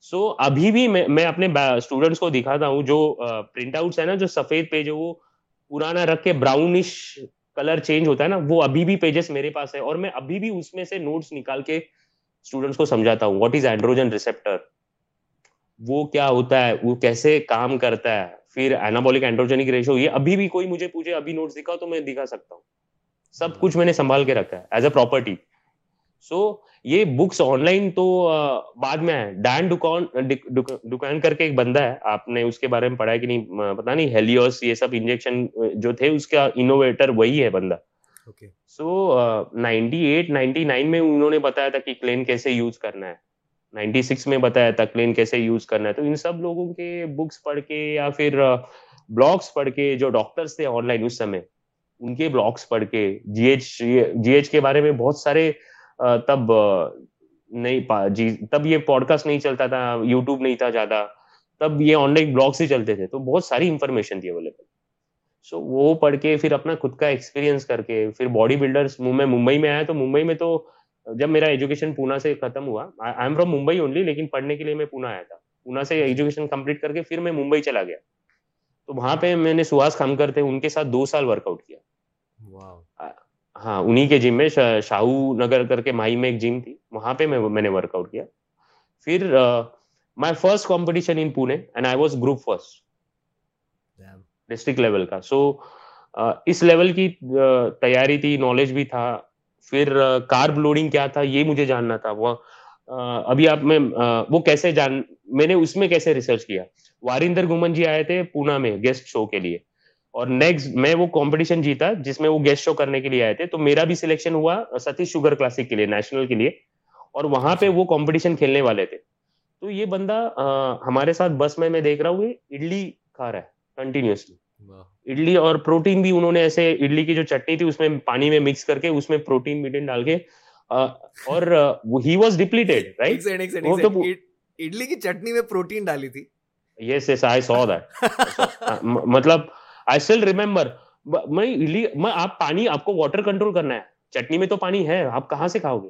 سو ابھی بھی میں اپنے اسٹوڈینٹس کو دکھاتا ہوں جو پرنٹ آؤٹس ہے نا جو سفید پیج ہے وہ پرانا رکھ کے براؤنش کلر چینج ہوتا ہے نا وہ ابھی بھی پیجز میرے پاس ہے اور میں ابھی بھی اس میں سے نوٹس نکال کے اسٹوڈینٹس کو سمجھاتا ہوں واٹ از اینڈروجن ریسپٹر وہ کیا ہوتا ہے وہ کیسے کام کرتا ہے پھر اینابولک اینڈروجنک ریشو یہ ابھی بھی کوئی مجھے پوچھے ابھی نوٹس دکھاؤ تو میں دکھا سکتا ہوں۔ سب کچھ میں نے سنبھال کے رکھا ہے ایز اے پراپرٹی سو یہ بکس آن لائن تو بعد میں ہے ڈین دکان دکان کر کے ایک بندہ ہے آپ نے اس کے بارے میں پڑھا کہ نہیں پتا نہیں ہیلیوس یہ سب انجیکشن جو تھے اس کا انوویٹر وہی ہے بندہ۔ So ninety eight ninety nine میں انہوں نے بتایا تھا کہ کلین کیسے یوز کرنا ہے۔ نائنٹی سکس میں بتایا تھا کلین کیسے یوز کرنا ہے۔ تو ان سب لوگوں کے بکس پڑھ کے یا پھر بلاگس پڑھ کے جو ڈاکٹرس تھے آن لائن اس سمے، ان کے بلاگس پڑھ کے جی ایچ جی ایچ کے بارے میں بہت سارے تب نہیں جی تب یہ پوڈ کاسٹ نہیں چلتا تھا یوٹیوب نہیں تھا زیادہ، تب یہ آن لائن بلاگس ہی چلتے تھے۔ تو بہت ساری انفارمیشن تھی اویلیبل سو وہ پڑھ کے پھر اپنا خود کا ایکسپیرینس کر کے، پھر باڈی بلڈرس میں ممبئی میں آیا تو ممبئی میں تو جب میرا ایجوکیشن پونا سے ختم ہوا I am from Mumbai only لیکن پڑھنے کے لیے میں پونا آیا تھا۔ پونا سے ایجوکیشن کمپلیٹ کر کے پھر میں ممبئی چلا گیا۔ تو وہاں پہ میں نے سہاس کھمکر تھے ان کے ساتھ دو سال ورک آؤٹ کیا۔ ہاں انہیں کے جم میں شاہو نگر کر کے ماہی میں ایک جم تھی۔ وہاں پہ میں نے ورک آؤٹ کیا۔ پھر my first competition in Pune and I was group first district level کا۔ سو اس لیول کی تیاری تھی نالج بھی تھا۔ پھر کارب لوڈنگ کیا تھا؟ یہ مجھے جاننا تھا۔ وہ ابھی آپ میں وہ کیسے جان، میں نے اس میں کیسے ریسرچ کیا؟ واریندر گمن جی آئے تھے پونا میں گیسٹ شو کے لیے۔ اور نیکسٹ میں وہ کمپٹیشن جیتا جس میں وہ گیسٹ شو کرنے کے لیے آئے تھے۔ تو میرا بھی سلیکشن ہوا ستیش شوگر کلاسک کے لیے نیشنل کے لیے۔ اور وہاں پہ وہ کمپٹیشن کھیلنے والے تھے۔ تو یہ بندہ ہمارے ساتھ بس میں میں دیکھ رہا ہوں، یہ اڈلی کھا رہا ہے کنٹینیوسلی اڈلی اور پروٹین بھی انہوں نے ایسے اڈلی کی جو چٹنی تھی اس میں پانی میں مکس کر کے اس میں پروٹین میٹین ڈال کے اور he was depleted right idli کی چٹنی میں پروٹین ڈالی تھی۔ یس یس آئی سو دیٹ مطلب آئی اسٹل ریمبر میں اڈلی میں آپ پانی آپ کو واٹر کنٹرول کرنا ہے۔ چٹنی میں تو پانی ہے آپ کہاں سے کھاؤ گے؟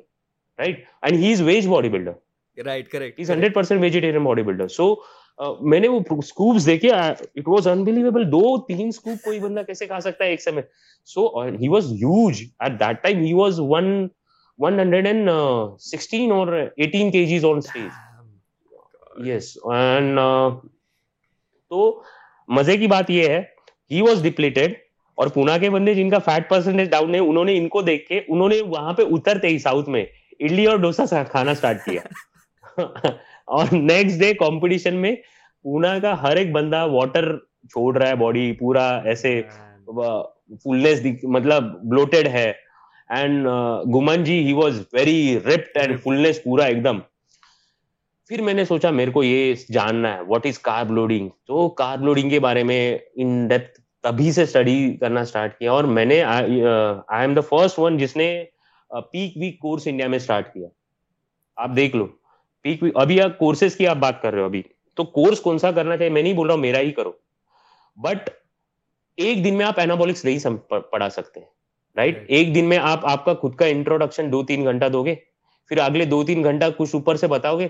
Right and he is veg body builder right correct hundred percent vegetarian body builder so میں نے وہ اسکوپس دیکھے اٹ واز انبلیویبل دو تین اسکوپ کوئی بندہ کیسے کھا سکتا ہے ایک سمے؟ So he was huge at that time he was one one hundred and sixteen اور ایٹین کے جیز آن اسٹیج یس اینڈ تو مزے کی بات یہ ہے ہی واز ڈپلیٹڈ اور پونا کے بندے جن کا فیٹ پرسنٹیج ڈاؤن ہے انہوں نے ان کو دیکھ کے انہوں نے وہاں پہ اترتے ہی ساؤتھ میں اڈلی اور ڈوسا کھانا اسٹارٹ کیا۔ اور نیکسٹ ڈے کمپٹیشن میں پونا کا ہر ایک بندہ واٹر چھوڑ رہا ہے باڈی پورا ایسے فلنس مطلب بلوٹیڈ ہے. اینڈ گمن جی he was very rapid and fullness پورا ایک دم پھر میں نے سوچا میرے کو یہ جاننا ہے واٹ از کارب لوڈنگ تو کارب لوڈنگ کے بارے میں ان ڈیپتھ تبھی سے اسٹڈی کرنا اسٹارٹ کیا اور میں نے I am the first one جس نے پیک ویک کورس انڈیا میں اسٹارٹ کیا. آپ دیکھ لو. پیک ابھی آپ کورسز کی آپ بات کر رہے ہو ابھی۔ تو کورس کون سا کرنا چاہیے؟ میں نہیں بول رہا ہوں میرا ہی کرو۔ بٹ ایک دن میں آپ اینابولکس نہیں پڑھا سکتے رائٹ ایک دن میں آپ آپ کا خود کا انٹروڈکشن دو تین گھنٹہ دو گے پھر اگلے دو تین گھنٹہ کچھ اوپر سے بتاؤ گے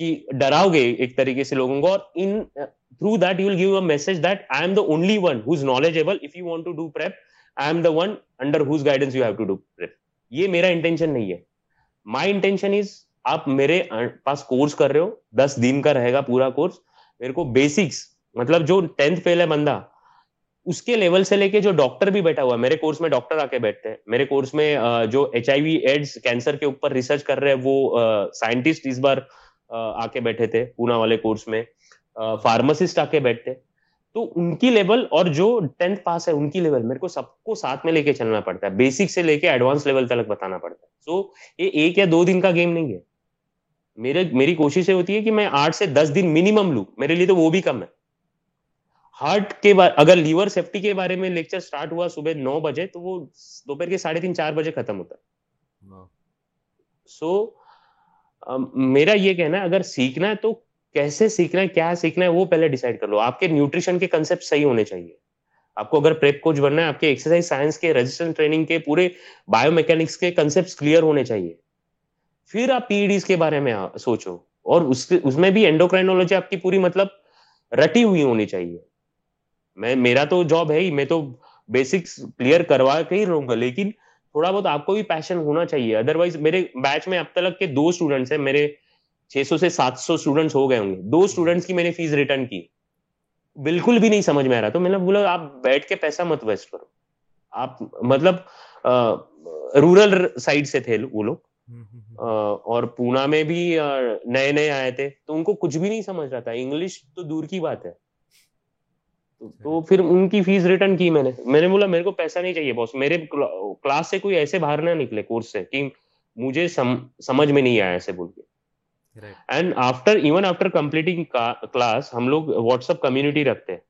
کہ ڈراؤ گے ایک طریقے سے لوگوں کو۔ اور ان through that you will give a message that I am the only one who's knowledgeable if you want to do prep I am the one under whose guidance you have to do prep یہ میرا intention نہیں ہے۔ My intention is آپ میرے پاس course کر رہے ہو، دس دن کا رہے گا پورا کورس میرے کو بیسکس مطلب جو ٹینتھ فیل ہے بندہ، اس کے لیول سے لے کے جو ڈاکٹر بھی بیٹھا ہوا ہے، میرے کورس میں ڈاکٹر آ کے بیٹھتے ہیں۔ میرے کورس میں جو H I V AIDS cancer کے اوپر ریسرچ کر رہے ہیں، وہ سائنٹسٹ اس بار، آ کے بیٹھے تھے، پونا والے کورس میں۔ فارماسسٹ آ کے بیٹھتے۔ تو ان کی لیول اور جو ٹینتھ پاس ہے، ان کی لیول میرے کو سب کو ساتھ میں لے کے چلنا پڑتا ہے۔ بیسک سے لے کے ایڈوانس لیول تک بتانا پڑتا ہے۔ سو یہ ایک یا دو دن کا گیم نہیں ہے۔ میرے میری کوشش یہ ہوتی ہے کہ میں آٹھ سے دس دن منیمم لوں میرے لیے تو وہ بھی کم ہے۔ ہارٹ کے اگر لیور سیفٹی کے بارے میں لیکچر اسٹارٹ ہوا صبح نو بجے تو وہ دوپہر کے ساڑھے تین چار بجے ختم ہوتا ہے۔ سو میرا یہ کہنا ہے اگر سیکھنا ہے تو کیسے سیکھنا ہے کیا سیکھنا ہے وہ پہلے ڈیسائڈ کر لو۔ آپ کے نیوٹریشن کے کنسپٹ صحیح ہونے چاہیے۔ آپ کو اگر پریپ کوچ بننا ہے آپ کے ایکسرسائز سائنس کے رجسٹر ٹریننگ کے پورے بایو میکینکس کے کنسپٹ کلیئر ہونے چاہیے۔ پھر آپ پی ڈیز کے بارے میں سوچو اور اس میں بھی اینڈوکرائنولوجی آپ کی پوری مطلب رٹی ہوئی ہونی چاہیے۔ میں میرا تو جاب ہے ہی، میں تو بیسکس کلیئر کروا کے ہی رہوں گا، لیکن تھوڑا بہت آپ کو بھی پیشن ہونا چاہیے۔ ادر وائز میرے بیچ میں اب تک کے دو اسٹوڈنٹس ہیں، میرے چھ سو سے سات سو اسٹوڈینٹس ہو گئے ہوں گے۔ دو اسٹوڈینٹس کی میں نے فیس ریٹرن کی۔ بالکل بھی نہیں سمجھ میں آ رہا تو میں نے بولا، آپ بیٹھ کے پیسہ مت ویسٹ کرو۔ آپ مطلب رورل سائڈ سے تھے وہ لوگ۔ اور پونا میں بھی نئے نئے آئے تھے۔ تو ان کو کچھ بھی نہیں سمجھ رہا تھا۔ انگلش تو دور کی بات ہے۔ تو پھر ان کی فیس ریٹرن کی میں نے۔ میں نے بولا میرے کو پیسہ نہیں چاہیے باس میرے کلاس سے کوئی ایسے باہر نہ نکلے کورس سے کہ مجھے سمجھ میں نہیں آیا ایسے بول کے۔ And after even after completing class ہم لوگ واٹس ایپ کمیونٹی رکھتے ہیں۔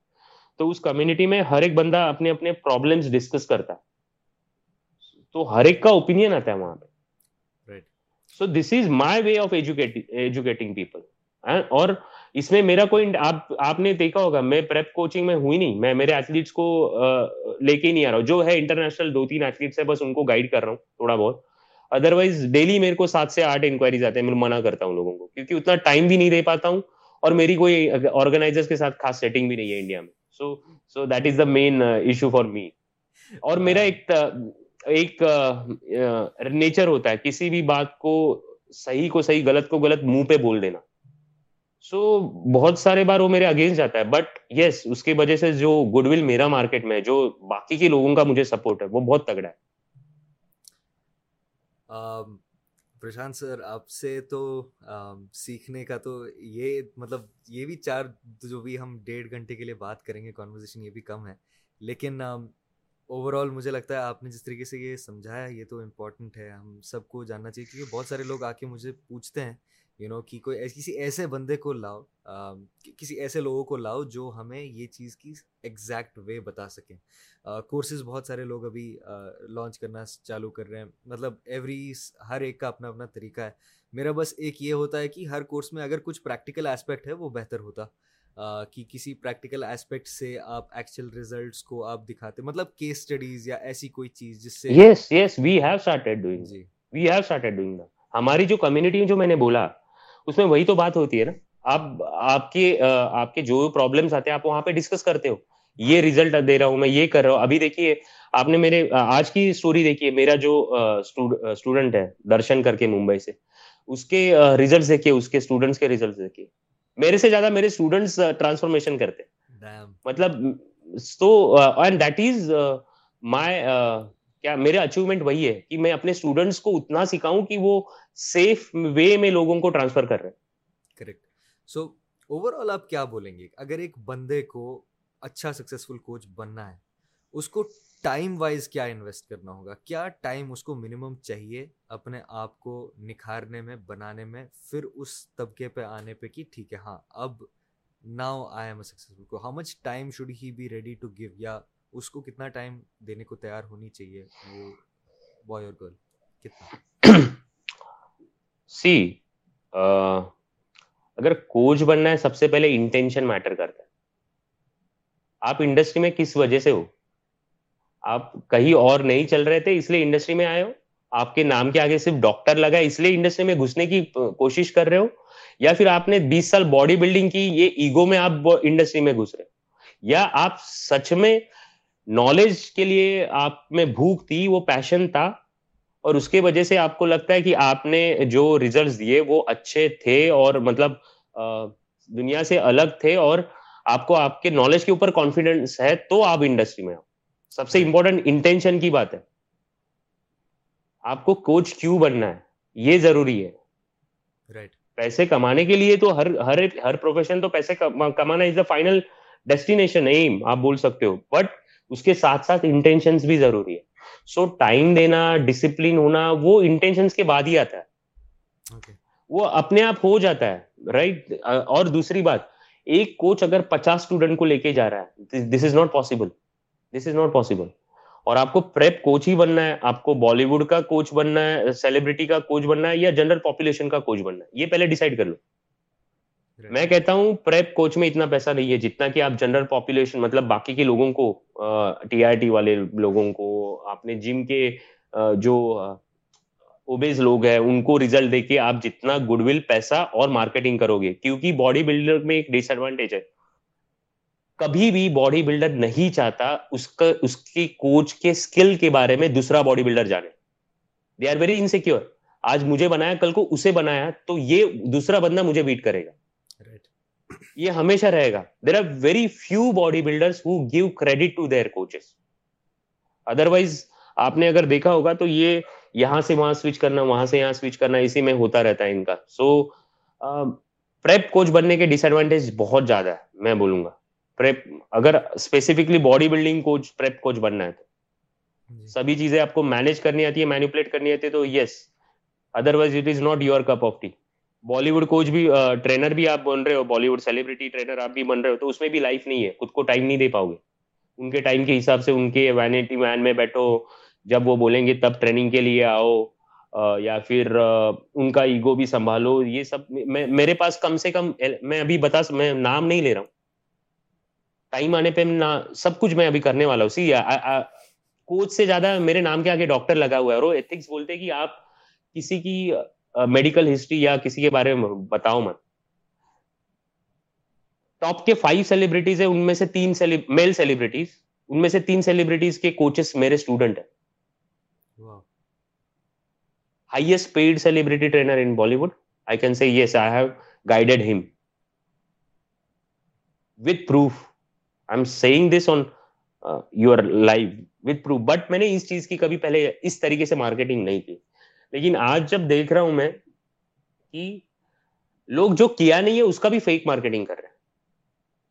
تو اس کمیونٹی میں ہر ایک بندہ اپنے اپنے پرابلمس ڈسکس کرتا ہے۔ تو ہر ایک کا اوپین آتا ہے وہاں پہ۔ So this is my way of educating people اور اس میں میرا کوئی آپ آپ نے دیکھا ہوگا میں پریپ کوچنگ میں ہوئی نہیں میں میرے ایتھلیٹس کو لے کے نہیں آ رہا ہوں جو ہے انٹرنیشنل دو تین ایتھلیٹس ہے بس ان کو گائڈ کر رہا ہوں تھوڑا بہت ادر وائز ڈیلی میرے کو سات سے آٹھ انکوائریز آتے ہیں میں منع کرتا ہوں لوگوں کو کیونکہ اتنا ٹائم بھی نہیں دے پاتا ہوں اور میری کوئی آرگنائزر کے ساتھ خاص سیٹنگ بھی نہیں ہے انڈیا میں so so that is the main issue for me اور میرا ایک ایک نیچر ہوتا ہے، کسی بھی بات کو صحیح کو صحیح، غلط کو غلط منہ پہ بول دینا۔ سو بہت سارے بار وہ میرے اگینسٹ جاتا ہے بٹ یس اس کی وجہ سے جو گڈ ول میرا مارکیٹ میں جو باقی کے لوگوں کا مجھے سپورٹ ہے، وہ بہت تگڑا ہے۔ پرشانت سر، آپ سے تو سیکھنے کا تو یہ مطلب یہ بھی چار، جو بھی ہم ڈیڑھ گھنٹے کے لیے بات کریں گے کانورزیشن یہ بھی کم ہے۔ لیکن اوور آل مجھے لگتا ہے آپ نے جس طریقے سے یہ سمجھایا، یہ تو امپورٹنٹ ہے۔ ہم سب کو جاننا چاہیے کیونکہ بہت سارے لوگ آ کے مجھے پوچھتے ہیں یو نو کہ کوئی کسی ایسے بندے کو لاؤ کسی ایسے لوگوں کو لاؤ جو ہمیں یہ چیز کی ایگزیکٹ وے بتا سکیں۔ کورسز بہت سارے لوگ ابھی لانچ کرنا چالو کر رہے ہیں۔ مطلب ایوری ہر ایک کا اپنا اپنا طریقہ ہے۔ میرا بس ایک یہ ہوتا ہے کہ ہر کورس میں اگر کچھ پریکٹیکل اسپیکٹ ہے وہ بہتر ہوتا۔ کہ کسی پریکٹیکل اسپیکٹ سے آپ ایکچوئل ریزلٹس کو آپ دکھاتے مطلب کیس اسٹڈیز یا ایسی کوئی چیز جس سے yes yes we have started doing G. We have started doing ہماری جو کمیونٹی جو میں نے بولا اس میں وہی تو بات ہوتی ہے نا۔ آپ آپ کے آپ کے جو پرابلمس آتے ہیں آپ وہاں پہ ڈسکس کرتے ہو۔ یہ ریزلٹ دے رہا ہوں میں یہ کر رہا ہوں۔ ابھی دیکھیے آپ نے میرے آج کی اسٹوری دیکھیے میرا جو اسٹوڈنٹ ہے درشن کر کے ممبئی سے اس کے ریزلٹ دیکھیے اس کے اسٹوڈنٹس کے ریزلٹ دیکھیے۔ میرے سے زیادہ میرے اسٹوڈنٹس ٹرانسفارمیشن کرتے مطلب تو اینڈ دیٹ از مائی کیا میرا اچیومنٹ وہی ہے کہ میں اپنے اسٹوڈنٹس کو اتنا سکھاؤں کہ وہ سیف وے میں لوگوں کو ٹرانسفر کر رہے کریکٹ سو اوور آل آپ کیا بولیں گے؟ اگر ایک بندے کو اچھا سکسیزفل کوچ بننا ہے اس کو ٹائم وائز کیا انویسٹ کرنا ہوگا؟ کیا ٹائم اس کو منیمم چاہیے اپنے آپ کو نکھارنے میں، بنانے میں، پھر اس طبقے پہ آنے پہ کہ ٹھیک ہے ہاں اب now I am a successful کو how much time should he be ready to give یا اس کو کتنا ٹائم دینے کو تیار ہونی چاہیے وہ بوائے اور گرل کتنا؟ سی اگر کوچ بننا ہے، سب سے پہلے انٹینشن میٹر کرتا ہے۔ آپ انڈسٹری میں کس وجہ سے ہو؟ آپ کہیں اور نہیں چل رہے تھے، اس لیے انڈسٹری میں آئے ہو۔ آپ کے نام کے آگے صرف ڈاکٹر لگا اس لیے انڈسٹری میں گھسنے کی کوشش کر رہے ہو۔ یا پھر آپ نے بیس سال باڈی بلڈنگ کی، یہ ایگو میں آپ انڈسٹری میں گھس رہے ہو۔ یا آپ سچ میں نالج کے لیے آپ میں بھوک تھی، وہ پیشن تھا۔ اور اس کے وجہ سے آپ کو لگتا ہے کہ آپ نے جو ریزلٹ دیے، وہ اچھے تھے اور مطلب دنیا سے الگ تھے اور آپ کو آپ کے نالج کے اوپر کانفیڈینس ہے، تو آپ انڈسٹری میں آؤ۔ سب سے امپورٹنٹ انٹینشن کی بات ہے۔ آپ کو کوچ کیوں بننا ہے؟ یہ ضروری ہے۔ رائٹ پیسے کمانے کے لیے تو ہر ہر ہر پروفیشن تو پیسے کمانا is the final destination um آپ بول سکتے ہو۔ بٹ اس کے ساتھ ساتھ انٹینشن بھی ضروری ہے۔ سو ٹائم دینا ڈسپلین ہونا وہ انٹینشن کے بعد ہی آتا ہے۔ وہ اپنے آپ ہو جاتا ہے۔ رائٹ اور دوسری بات ایک کوچ اگر پچاس اسٹوڈنٹ کو لے کے جا رہا ہے this is not possible this is not possible اور آپ کو پریپ کوچ ہی بننا ہے آپ کو بالی ووڈ کا کوچ بننا ہے سیلیبریٹی کا کوچ بننا ہے یا جنرل پاپولیشن کا کوچ بننا ہے؟ یہ پہلے ڈیسائڈ کر لو۔ میں کہتا ہوں پریپ کوچ میں اتنا پیسہ نہیں ہے جتنا کہ آپ جنرل پاپولیشن مطلب باقی کے لوگوں کو ٹی آئی ٹی والے لوگوں کو آپ نے جم کے جو اوبیز لوگ ہیں ان کو ریزلٹ دے کے آپ جتنا گڈ ول پیسہ اور مارکیٹنگ کرو گے۔ کیونکہ باڈی بلڈر میں ایک ڈس ایڈوانٹیج ہے۔ کبھی بھی باڈی بلڈر نہیں چاہتا اس کا اس کی کوچ کے اسکل کے بارے میں دوسرا باڈی بلڈر جانے۔ دے آر ویری انسیکیور آج مجھے بنایا کل کو اسے بنایا تو یہ دوسرا بندہ مجھے بیٹ کرے گا۔ یہ ہمیشہ رہے گا۔ There are very few body builder give credit to their coaches otherwise آپ نے اگر دیکھا ہوگا تو یہ یہاں سے وہاں سوئچ کرنا وہاں سے یہاں سوئچ کرنا اسی میں ہوتا رہتا ہے ان کا۔ سو پریپ کوچ بننے کے ڈس ایڈوانٹیج بہت زیادہ ہے میں بولوں گا۔ پریپ اگر specifically body building coach prep coach بننا ہے تو۔ سبھی چیزیں آپ کو مینج کرنی آتی ہے مینوپلیٹ کرنی آتی ہے تو yes otherwise it is not your cup of tea Bollywood coach بھی ٹرینر بھی آپ بن رہے ہو بالی ووڈ سیلیبریٹی ٹرینر آپ بھی بن رہے ہو تو اس میں بھی لائف نہیں ہے۔ خود کو ٹائم نہیں دے پاؤ گے۔ ان کے ٹائم کے حساب سے ان کے وینٹی وین میں بیٹھو۔ جب وہ بولیں گے تب ٹریننگ کے لیے آؤ۔ یا پھر ان کا ایگو بھی سنبھالو۔ یہ سب میرے پاس کم سے کم میں ابھی بتا میں نام نہیں لے رہا ہوں۔ ٹائم آنے پہ سب کچھ میں ابھی کرنے والا ہوں سی کوچ سے زیادہ میرے نام کے آگے ڈاکٹر لگا ہوا ہے اور وہ ایتھکس بولتے کہ آپ کسی کی میڈیکل ہسٹری یا کسی کے بارے میں بتاؤ مت ٹاپ کے فائیو سیلیبریٹیز ہیں ان میں سے تین میل سیلیبریٹیز ان میں سے تین سیلیبریٹیز کے کوچز میرے اسٹوڈنٹ ہیں highest paid celebrity trainer in Bollywood I can see yes I have guided ہم with proof am seeing this on your life with proof but میں نے اس چیز کی کبھی پہلے اس طریقے سے مارکیٹنگ نہیں کی لیکن آج جب دیکھ رہا ہوں میں کہ لوگ جو کیا نہیں ہے اس کا بھی فیک مارکیٹنگ کر رہے ہیں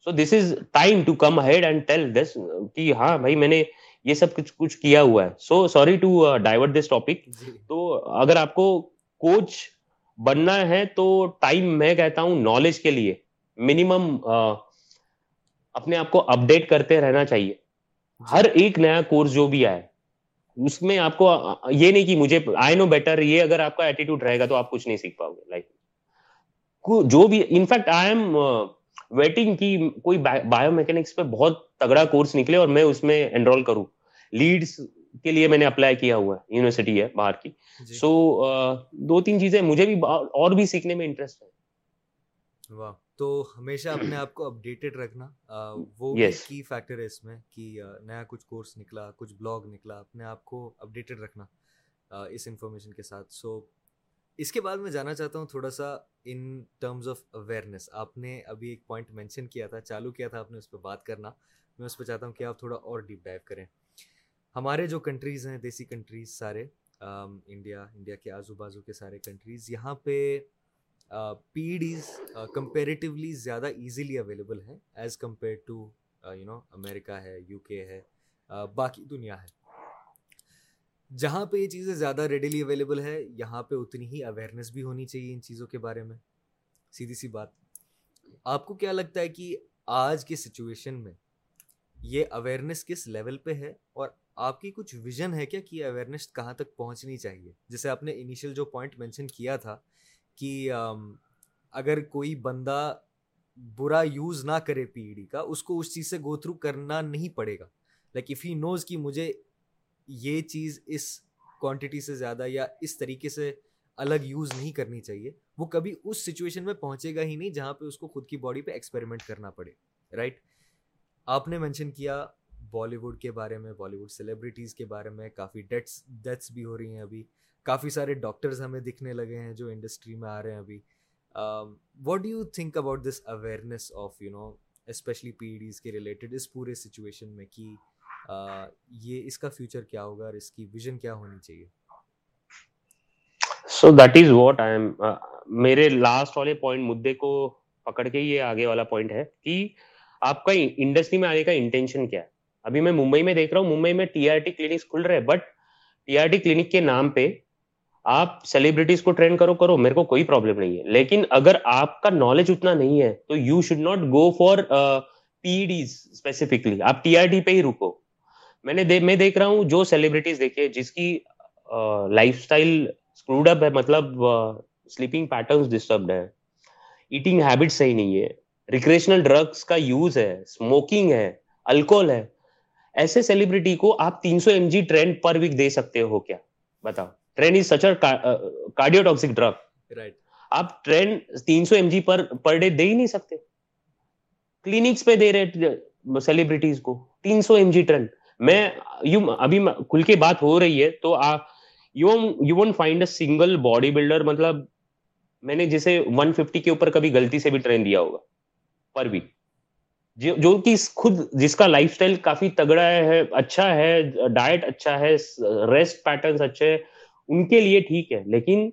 so this is time to come ahead and tell this کہ ہاں بھائی میں نے یہ سب کچھ کچھ کیا ہوا ہے so sorry to divert this topic تو اگر آپ کو کوچ بننا ہے تو ٹائم میں کہتا ہوں نالج کے لیے منیمم اپنے آپ کو اپڈیٹ کرتے رہنا چاہیے۔ ہر ایک نیا کورس جو بھی آئے اس میں آپ کو یہ نہیں کہ مجھے آئی نو بیٹر یہ اگر آپ کا ایٹیٹیوڈ رہے گا تو آپ کچھ نہیں سیکھ پاؤ گے۔ لائف جو بھی انفیکٹ آئی ایم ویٹنگ کی کوئی بایو میکینکس پہ بہت تگڑا کورس نکلے اور میں اس میں انرول کروں۔ لیڈس کے لیے میں نے اپلائی کیا ہوا ہے یونیورسٹی ہے باہر کی۔ سو جی۔ دو تین چیزیں مجھے بھی اور بھی سیکھنے میں انٹرسٹ ہے۔ واہ۔ تو ہمیشہ اپنے آپ کو اپڈیٹڈ رکھنا وہ کی فیکٹر ہے اس میں کہ نیا کچھ کورس نکلا کچھ بلاگ نکلا اپنے آپ کو اپڈیٹڈ رکھنا اس انفارمیشن کے ساتھ۔ سو اس کے بعد میں جانا چاہتا ہوں تھوڑا سا ان ٹرمز آف اویئرنیس آپ نے ابھی ایک پوائنٹ مینشن کیا تھا چالو کیا تھا آپ نے اس پہ بات کرنا۔ میں اس پہ چاہتا ہوں کہ آپ تھوڑا اور ڈیپ ڈائیو کریں۔ ہمارے جو کنٹریز ہیں دیسی کنٹریز سارے انڈیا انڈیا کے آزو بازو کے سارے کنٹریز یہاں پہ پی ڈیز کمپیریٹیولی زیادہ ایزیلی اویلیبل ہیں as compare to you know America ہے، یو کے ہے باقی دنیا ہے۔ جہاں پہ یہ چیزیں زیادہ ریڈیلی اویلیبل ہے، یہاں پہ اتنی ہی اویئرنیس بھی ہونی چاہیے ان چیزوں کے بارے میں۔ سیدھی سی بات۔ آپ کو کیا لگتا ہے کہ آج کی سچویشن میں یہ اویئرنیس کس لیول پہ ہے اور آپ کی کچھ ویژن ہے کیا کہ اویئرنیس کہاں تک پہنچنی چاہیے؟ جیسے آپ نے انیشیل جو پوائنٹ مینشن کیا تھا کہ اگر کوئی بندہ برا یوز نہ کرے پی ای ڈی کا، اس کو اس چیز سے گو تھرو کرنا نہیں پڑے گا۔ لائک اف ہی نوز کہ مجھے یہ چیز اس کوانٹٹی سے زیادہ یا اس طریقے سے الگ یوز نہیں کرنی چاہیے، وہ کبھی اس سچویشن میں پہنچے گا ہی نہیں جہاں پہ اس کو خود کی باڈی پہ ایکسپیریمنٹ کرنا پڑے رائٹ آپ نے مینشن کیا بالی ووڈ کے بارے میں بالی ووڈ سیلیبریٹیز کے بارے میں، کافی ڈیتھس ڈیتھس بھی ہو رہی ہیں ابھی۔ کافی سارے ڈاکٹرز ہمیں دکھنے لگے ہیں جو انڈسٹری میں آ رہے ہیں ابھی۔ What do you think about this awareness of you know specially P Ds کے ریلیٹڈ اس پورے سچویشن میں کہ uh, یہ اس کا فیوچر کیا ہوگا اور اس کی ویژن کیا ہونی چاہیے؟ So that is what I am میرے لاسٹ والے پوائنٹ مدے کو پکڑ کے یہ آگے والا پوائنٹ ہے کہ آپ کا انڈسٹری میں آنے کا انٹینشن کیا ہے۔ ابھی میں ممبئی میں دیکھ رہا ہوں، ممبئی میں ٹی آر ٹی کلینکس کھل رہے but T R T clinic کے نام پہ آپ سیلیبریٹیز کو ٹرین کرو کرو، میرے کو کوئی پرابلم نہیں ہے۔ لیکن اگر آپ کا نالج اتنا نہیں ہے، تو you should not go for P Ds specifically آپ ٹی آر ٹی پہ ہی رکو۔ میں نے میں دیکھ رہا ہوں جو سیلیبریٹیز دیکھے جس کی لائف اسٹائل اسکروڈ اپ ہے مطلب سلیپنگ پیٹرن ڈسٹربڈ ہے ایٹنگ ہیبٹ صحیح نہیں ہے۔ ریکریشنل ڈرگس کا یوز ہے۔ اسموکنگ ہے۔ الکوہل ہے۔ ایسے سیلیبریٹی کو آپ تین سو M G tren per week دے سکتے ہو کیا؟ بتاؤ۔ Tren is such cardio toxic drug آپ ٹرینڈ تین سو M G per per day they ہی نہیں سکتے. کلینکس پہ دے رہے سیلیبریٹیز کو. تین سو ایم جی ٹرینڈ میں یو ابھی کھل کے بات ہو رہی ہے تو you you won't find a single body builder مطلب میں نے جسے ون ففٹی کے اوپر کبھی غلطی سے بھی ٹرین دیا ہوگا. پر بھی. جو کہ خود جس کا لائف اسٹائل کافی تگڑا ہے اچھا ہے ڈائٹ اچھا ہے ریسٹ پیٹرن اچھے ان کے لیے ٹھیک ہے، لیکن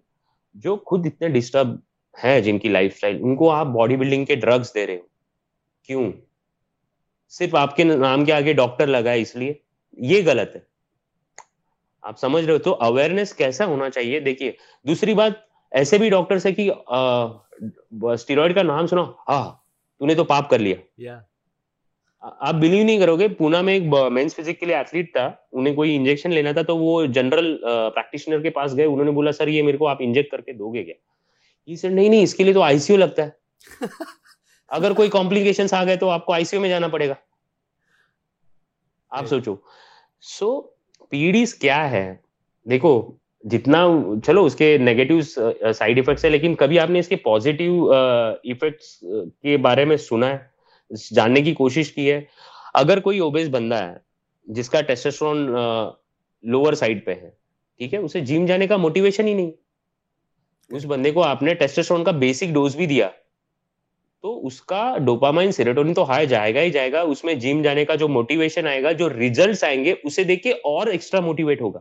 جو خود اتنے ڈسٹرب ہے جن کی لائف اسٹائل ان کو آپ باڈی بلڈنگ کے ڈرگس دے رہے ہو۔ کیوں؟ صرف آپ کے نام کے آگے ڈاکٹر لگا ہے اس لیے یہ غلط ہے۔ آپ سمجھ رہے ہو؟ تو اویئرنیس کیسا ہونا چاہیے؟ دیکھیے، دوسری بات ایسے بھی ڈاکٹر ہے کہ اسٹیروئڈ کا نام سنا ہاں تو نے تو پاپ کر لیا۔ آپ بلیو نہیں کرو گے پونا میں ایک مینس فزک کے لیے ایتھلیٹ تھا انہیں کوئی انجیکشن لینا تھا تو وہ جنرل پریکٹیشنر کے پاس گئے انہوں نے بولا سر یہ میرے کو آپ انجیکٹ کر کے دو گے کیا؟ یہ سر نہیں نہیں اس کے لیے تو آئی سی یو لگتا ہے۔ اگر کوئی کمپلیکیشن آ گئے تو آپ کو آئی سی یو میں جانا پڑے گا۔ آپ سوچو۔ سو پیڑیز کیا ہے دیکھو جتنا چلو اس کے نیگیٹو سائڈ افیکٹس ہے لیکن کبھی آپ نے اس کے پازیٹیو افیکٹس کے بارے میں سنا ہے؟ جاننے کی کوشش کی ہے۔ اگر کوئی اوبیس بندہ ہے جس کا ٹیسٹسٹرون لوور سائڈ پہ ہے ٹھیک ہے اسے جم جانے کا موٹیویشن ہی نہیں۔ اس بندے کو آپ نے ٹیسٹسٹرون کا بیسک ڈوز بھی دیا تو اس کا ڈوپامائن سیریٹونین تو ہائی جائے گا ہی جائے گا۔ اس میں جم جانے کا جو موٹیویشن آئے گا جو ریزلٹس آئیں گے اسے دیکھ کے اور ایکسٹرا موٹیویٹ ہوگا۔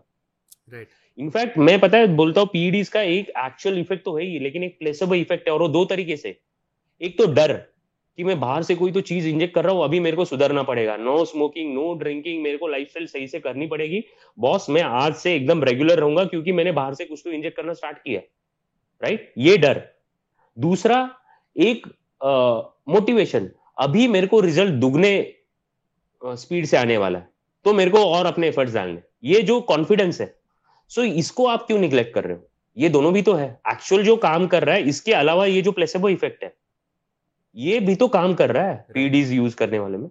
انفیکٹ میں پتا ہے بولتا ہوں پی ڈیز کا ایک ایکچوئل افیکٹ تو ہے ہی لیکن ایک پلیسبل افیکٹ ہے اور وہ دو طریقے سے۔ ایک تو ڈر۔ کہ میں باہر سے کوئی تو چیز انجیکٹ کر رہا ہوں، ابھی میرے کو سدھرنا پڑے گا۔ نو اسموکنگ نو ڈرنکنگ میرے کو لائف اسٹائل صحیح سے کرنی پڑے گی۔ باس میں آج سے ایک دم ریگولر رہوں گا کیونکہ میں نے باہر سے کچھ تو انجیکٹ کرنا اسٹارٹ کیا۔ رائٹ یہ ڈر۔ دوسرا، ایک موٹیویشن ابھی میرے کو ریزلٹ دگنے اسپیڈ سے آنے والا ہے۔ تو میرے کو اور اپنے ایفرٹس ڈالنے۔ یہ جو کانفیڈینس ہے۔ سو اس کو آپ کیوں نگلیکٹ کر رہے ہو؟ یہ دونوں بھی تو ہے۔ ایکچوئل جو کام کر رہا ہے، اس کے علاوہ یہ جو پلیسبو افیکٹ ہے۔ یہ بھی تو کام کر رہا ہے پی ڈیز یوز کرنے والے میں.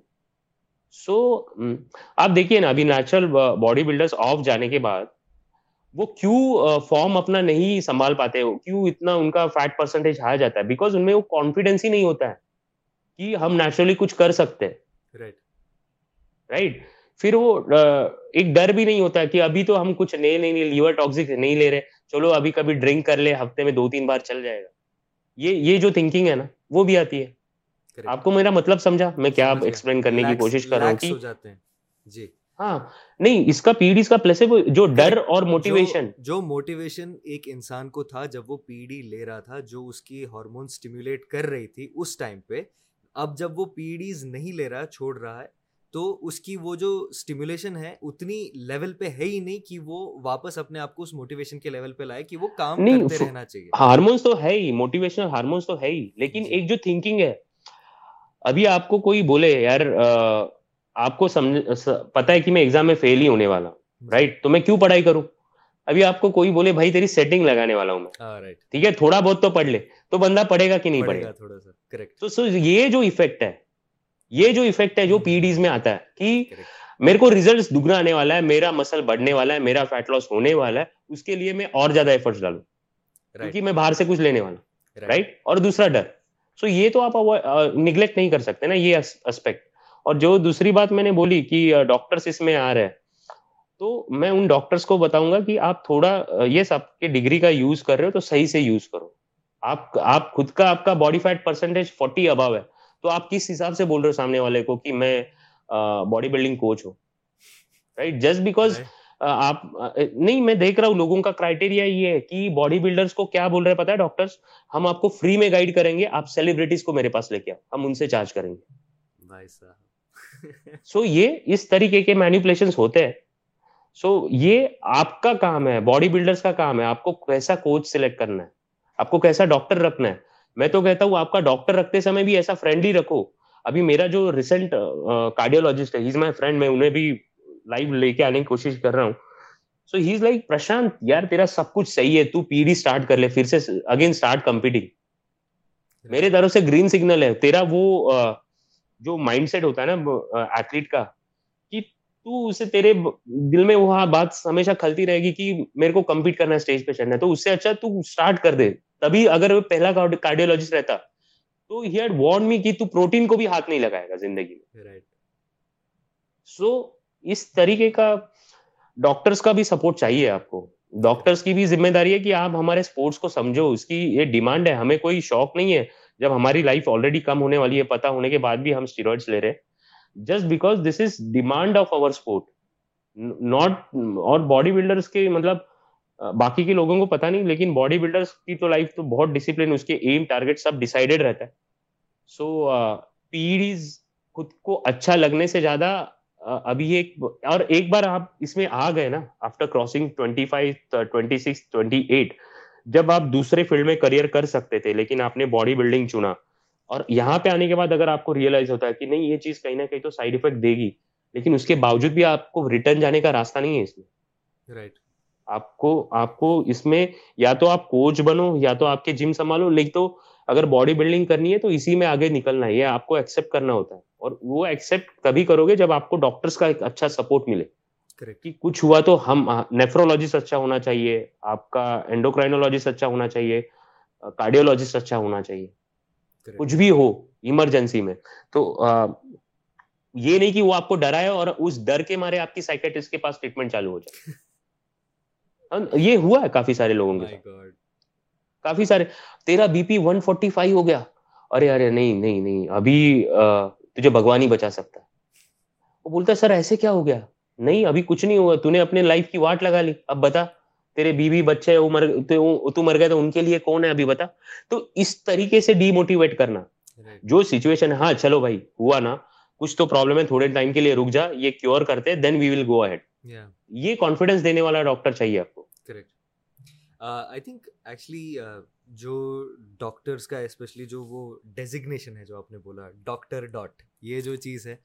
سو آپ دیکھیے نا ابھی نیچرل باڈی بلڈر آف جانے کے بعد وہ کیوں فارم اپنا نہیں سنبھال پاتے کیوں اتنا ان کا فیٹ پرسنٹیج آ جاتا ہے؟ بیکاز ان میں وہ کانفیڈینس ہی نہیں ہوتا ہے کہ ہم نیچرلی کچھ کر سکتے رائٹ رائٹ پھر وہ ایک ڈر بھی نہیں ہوتا کہ ابھی تو ہم کچھ نئے نہیں لیور ٹاکسک نہیں لے رہے۔ چلو ابھی کبھی ڈرنک کر لے ہفتے میں دو تین بار چل جائے گا۔ یہ یہ جو تھنکنگ ہے نا وہ بھی آتی ہے۔ آپ کو میرا مطلب سمجھا؟ میں کیا ایکسپلین کرنے کی کوشش کر رہا ہوں جی۔ ہاں۔ نہیں اس کا پیڈیز کا پلس جو ڈر اور موٹیویشن جو موٹیویشن ایک انسان کو تھا جب وہ پی ڈی لے رہا تھا جو اس کی ہارمون اسٹیمولیٹ کر رہی تھی اس ٹائم پہ اب جب وہ پی ڈیز نہیں لے رہا چھوڑ رہا ہے تو اس کی وہ جو اسٹیمولیشن ہے اتنی لیول پہ ہے ہی نہیں کہ وہ واپس اپنے آپ کو اس موٹیویشن کے لیول پہ لائے کہ وہ کام کرتے رہنا چاہیے۔ ہارمونس تو ہے ہی موٹیویشن ہارمونس تو ہے ہی لیکن جی۔ ایک جو تھنکنگ ہے ابھی آپ کو کوئی بولے یار آپ کو سمجھ پتا ہے کہ میں ایگزام میں فیل ہی ہونے والا رائٹ تو میں کیوں پڑھائی کروں؟ ابھی آپ کو کوئی بولے بھائی تیری سیٹنگ لگانے والا ہوں میں۔ ٹھیک ہے تھوڑا بہت تو پڑھ لے تو بندہ پڑھے گا کہ نہیں پڑھے گا تھوڑا سا تو یہ جو افیکٹ ہے یہ جو افیکٹ ہے جو پی ڈیز میں آتا ہے کہ میرے کو ریزلٹ دگنا آنے والا ہے میرا مسل بڑھنے والا ہے میرا فیٹ لاس ہونے والا ہے اس کے لیے میں اور زیادہ ایفرٹس ڈالوں کیونکہ میں باہر سے کچھ لینے والا رائٹ اور دوسرا ڈر۔ سو یہ تو آپ نگلیکٹ نہیں کر سکتے نا یہ اسپیکٹ اور جو دوسری بات میں نے بولی کہ ڈاکٹرس اس میں آ رہے ہیں تو میں ان ڈاکٹرس کو بتاؤں گا کہ آپ تھوڑا یہ سب کے ڈگری کا یوز کر رہے ہو تو صحیح سے یوز کرو۔ آپ آپ خود کا آپ کا body fat percentage forty above ہے۔ تو آپ کس حساب سے بول رہے ہو سامنے والے کو کہ میں باڈی بلڈنگ کوچ ہوں? رائٹ جسٹ بیکاز آپ نہیں میں دیکھ رہا ہوں لوگوں کا کرائٹیریا یہ ہے کہ باڈی بلڈرس کو کیا بول رہے پتا ہے ڈاکٹرس ہم آپ کو فری میں گائڈ کریں گے آپ سیلیبریٹیز کو میرے پاس لے کے آؤ ہم ان سے چارج کریں گے۔ سو یہ اس طریقے کے مینیپولیشن ہوتے ہیں۔ سو یہ آپ کا کام ہے باڈی بلڈرس کا کام ہے آپ کو کیسا کوچ سلیکٹ کرنا ہے؟ آپ کو کیسا ڈاکٹر رکھنا ہے؟ میں تو کہتا ہوں آپ کا ڈاکٹر رکھتے سمے بھی ایسا فرینڈلی رکھو۔ ابھی میرا جو ریسنٹ کارڈیولوجسٹ ہے ہی از مائی فرینڈ میں انہیں بھی لائو لے کے آنے کی کوشش کر رہا ہوں۔ سو ہی از لائک پرشانت یار تیرا سب کچھ صحیح ہے تو پی ڈی اسٹارٹ کر لے پھر سے اگین اسٹارٹ کمپیٹنگ میرے طرف سے گرین سگنل ہے۔ تیرا وہ جو مائنڈ سیٹ ہوتا ہے نا ایتھلیٹ کا، کہ تو اسے تیرے دل میں وہ بات ہمیشہ کھلتی رہے گی کہ میرے کو کمپیٹ کرنا ہے اسٹیج پہ چڑھنا ہے۔ تو اس سے اچھا تو اسٹارٹ کر دے۔ تبھی اگر پہلا کارڈیولوجسٹ رہتا تو ہی ہیڈ وارن می کہ تو پروٹین کو بھی ہاتھ نہیں لگائے گا زندگی میں۔ سو اس طریقے کا ڈاکٹرس کا بھی سپورٹ چاہیے آپ کو۔ ڈاکٹرس کی بھی ذمہ داری ہے کہ آپ ہمارے اسپورٹس کو سمجھو۔ اس کی یہ ڈیمانڈ ہے۔ ہمیں کوئی شوق نہیں ہے۔ جب ہماری لائف آلریڈی کم ہونے والی ہے پتا ہونے کے بعد بھی ہم اسٹیروئڈس لے رہے just because this is demand of our sport not اور باڈی بلڈرس کے مطلب باقی کے لوگوں کو پتا نہیں، لیکن باڈی بلڈر کی تو لائف تو بہت ڈسپلن اس کے ایم ٹارگیٹ سب ڈیسائڈیڈ رہتا ہے۔ سو پیڑیز خود کو اچھا لگنے سے زیادہ ابھی ایک، اور ایک بار آپ اس میں آ گئے نا after crossing twenty five twenty six twenty eight جب آپ دوسرے فیلڈ میں کریئر کر سکتے تھے، لیکن آپ نے باڈی بلڈنگ چنا۔ اور یہاں پہ آنے کے بعد اگر آپ کو ریئلائز ہوتا ہے کہ نہیں یہ چیز کہیں نہ کہیں تو سائڈ افیکٹ دے گی لیکن اس کے باوجود بھی آپ کو ریٹرن جانے کا راستہ نہیں ہے اس میں۔ رائٹ آپ کو آپ کو اس میں یا تو آپ کوچ بنو یا تو آپ کے جم سنبھالو لیکن تو اگر باڈی بلڈنگ کرنی ہے تو اسی میں آگے نکلنا ہے یہ آپ کو ایکسپٹ کرنا ہوتا ہے۔ اور وہ ایکسپٹ کبھی کرو گے جب آپ کو ڈاکٹرس کا ایک اچھا سپورٹ ملے۔ کہ کچھ ہوا تو ہم نیفرولوجسٹ اچھا ہونا چاہیے آپ کا اینڈوکرائنولوجسٹ اچھا ہونا چاہیے کارڈیولوجسٹ اچھا ہونا چاہیے۔ کچھ بھی ہو ایمرجنسی میں۔ تو یہ نہیں کہ وہ آپ کو ڈرائے اور اس ڈر کے مارے آپ کی سائکٹرسٹ کے پاس ٹریٹمنٹ چالو ہو جائے۔ یہ ہوا ہے کافی سارے لوگوں کے ساتھ۔ کافی سارے۔ تیرا B P one forty five ہو گیا۔ ارے ارے نہیں نہیں نہیں ابھی تجھے بھگوان ہی بچا سکتا۔ ہے وہ بولتا ہے سر ایسے کیا ہو گیا؟ نہیں ابھی کچھ نہیں ہوا۔ تو نے اپنے لائف کی واٹ لگا لی۔ اب بتا۔ تیرے بیوی بچے تو مر گئے تو ان کے لیے کون ہے ابھی بتا؟ تو اس طریقے سے ڈی موٹیویٹ کرنا جو سچویشن ہاں چلو بھائی ہوا نا کچھ تو پرابلم ہے تھوڑے ٹائم کے لیے رک جا یہ کیور کرتے دین وی ول گو اہیڈ یہ کانفیڈینس دینے والا ڈاکٹر چاہیے آپ کو۔ کریکٹ آئی تھنک ایکچولی جو ڈاکٹرس کا اسپیشلی جو وہ ڈیزگنیشن ہے جو آپ نے بولا ڈاکٹر ڈاٹ یہ جو چیز ہے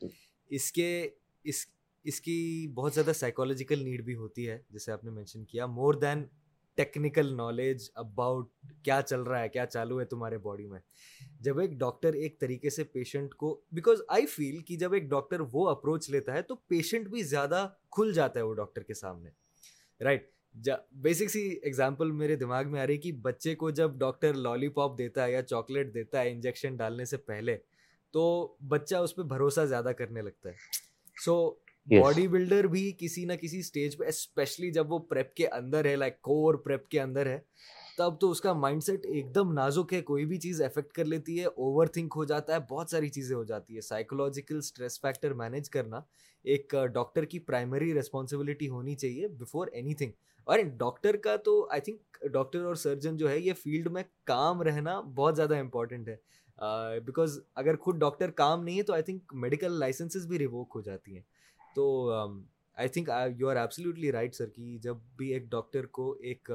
اس کے اس اس کی بہت زیادہ سائیکولوجیکل نیڈ بھی ہوتی ہے، جیسے آپ نے مینشن کیا more than technical knowledge about کیا چل رہا ہے، کیا چالو ہے تمہارے باڈی میں۔ جب ایک ڈاکٹر ایک طریقے سے پیشنٹ کو بیکاز آئی فیل کہ جب ایک ڈاکٹر وہ اپروچ لیتا ہے تو پیشنٹ بھی زیادہ کھل جاتا ہے وہ ڈاکٹر کے سامنے۔ رائٹ بیسک سی ایگزامپل میرے دماغ میں آ رہی کہ بچے کو جب ڈاکٹر لالی پاپ دیتا ہے یا چاکلیٹ دیتا ہے انجیکشن ڈالنے سے پہلے، تو بچہ اس پہ بھروسہ زیادہ کرنے لگتا ہے۔ سو باڈی بلڈر بھی کسی نہ کسی اسٹیج پہ اسپیشلی جب وہ پریپ کے اندر ہے لائک کور پریپ کے اندر ہے، تب تو اس کا مائنڈ سیٹ ایک دم نازک ہے۔ کوئی بھی چیز افیکٹ کر لیتی ہے اوور تھنک ہو جاتا ہے، بہت ساری چیزیں ہو جاتی ہے سائیکولوجیکل اسٹریس فیکٹر مینیج کرنا ایک ڈاکٹر کی پرائمری ریسپانسبلٹی ہونی چاہیے بفور اینی تھنگ اور ڈاکٹر کا تو آئی تھنک ڈاکٹر اور سرجن جو ہے، یہ فیلڈ میں کام رہنا بہت زیادہ امپورٹنٹ ہے۔ بیکاز اگر خود ڈاکٹر کام نہیں ہے، تو آئی تھنک میڈیکل لائسنسز بھی ریووک ہو جاتی ہیں۔ تو I think you are absolutely right sir کہ جب بھی ایک ڈاکٹر کو ایک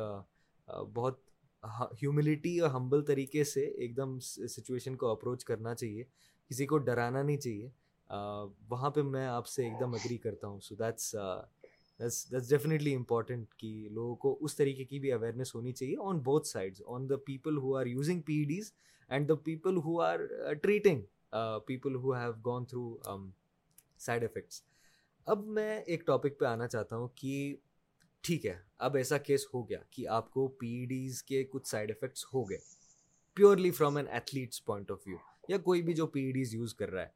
بہت ہیوملٹی اور ہمبل طریقے سے ایک دم سچویشن کو اپروچ کرنا چاہیے، کسی کو ڈرانا نہیں چاہیے وہاں پہ میں آپ سے ایک دم اگری کرتا ہوں so that's that's definitely important کہ لوگوں کو اس طریقے کی بھی اویئرنیس ہونی چاہیے on both sides on the people who are using P Ds and the people who are treating people who have gone through side effects اب میں ایک ٹاپک پہ آنا چاہتا ہوں کہ ٹھیک ہے، اب ایسا کیس ہو گیا کہ آپ کو پی ڈیز کے کچھ سائڈ افیکٹس ہو گئے purely from an athletes point of view یا کوئی بھی جو پی ڈیز یوز کر رہا ہے۔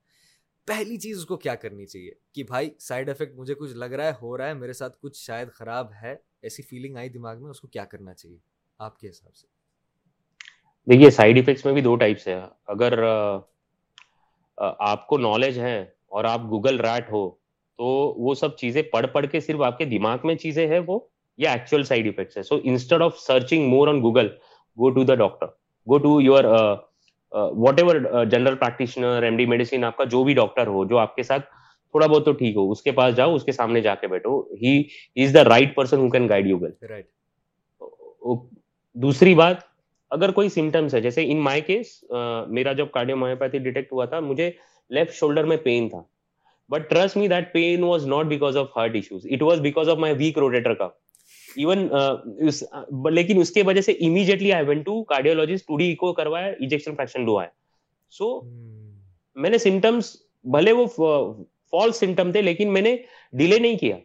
پہلی چیز اس کو کیا کرنی چاہیے؟ کہ بھائی سائڈ افیکٹ مجھے کچھ لگ رہا ہے، ہو رہا ہے، میرے ساتھ کچھ شاید خراب ہے، ایسی فیلنگ آئی دماغ میں، اس کو کیا کرنا چاہیے؟ آپ کے حساب سے۔ دیکھیے سائڈ افیکٹس میں بھی دو ٹائپس ہیں۔ اگر آپ کو نالج ہے اور آپ گوگل ریٹ ہو تو وہ سب چیزیں پڑھ پڑھ کے صرف آپ کے دماغ میں چیزیں ہیں وہ یا ایکچوئل سائڈ افیکٹس ہے so instead of searching more on Google go to the doctor go to your whatever general practitioner M D medicine آپ کا جو بھی ڈاکٹر ہو جو آپ کے ساتھ تھوڑا بہت تو ٹھیک ہو اس کے پاس جاؤ اس کے سامنے جا کے بیٹھو he is the right person who can guide you well دوسری بات اگر کوئی سمٹمس ہے جیسے ان مائی کیس میرا جب کارڈیو مایوپیتھی ڈیٹیکٹ ہوا تھا مجھے لیفٹ شولڈر میں پین تھا but trust me that pain was not because of heart issues it was because of my weak rotator کا ایون لیکن اس کے وجہ سے immediately I went to cardiologist two D کو کروایا ایجیکشن فریکشن لو آیا سو میں نے سمٹمس بھلے وہ فالس سمٹم تھے لیکن میں نے ڈیلے نہیں کیا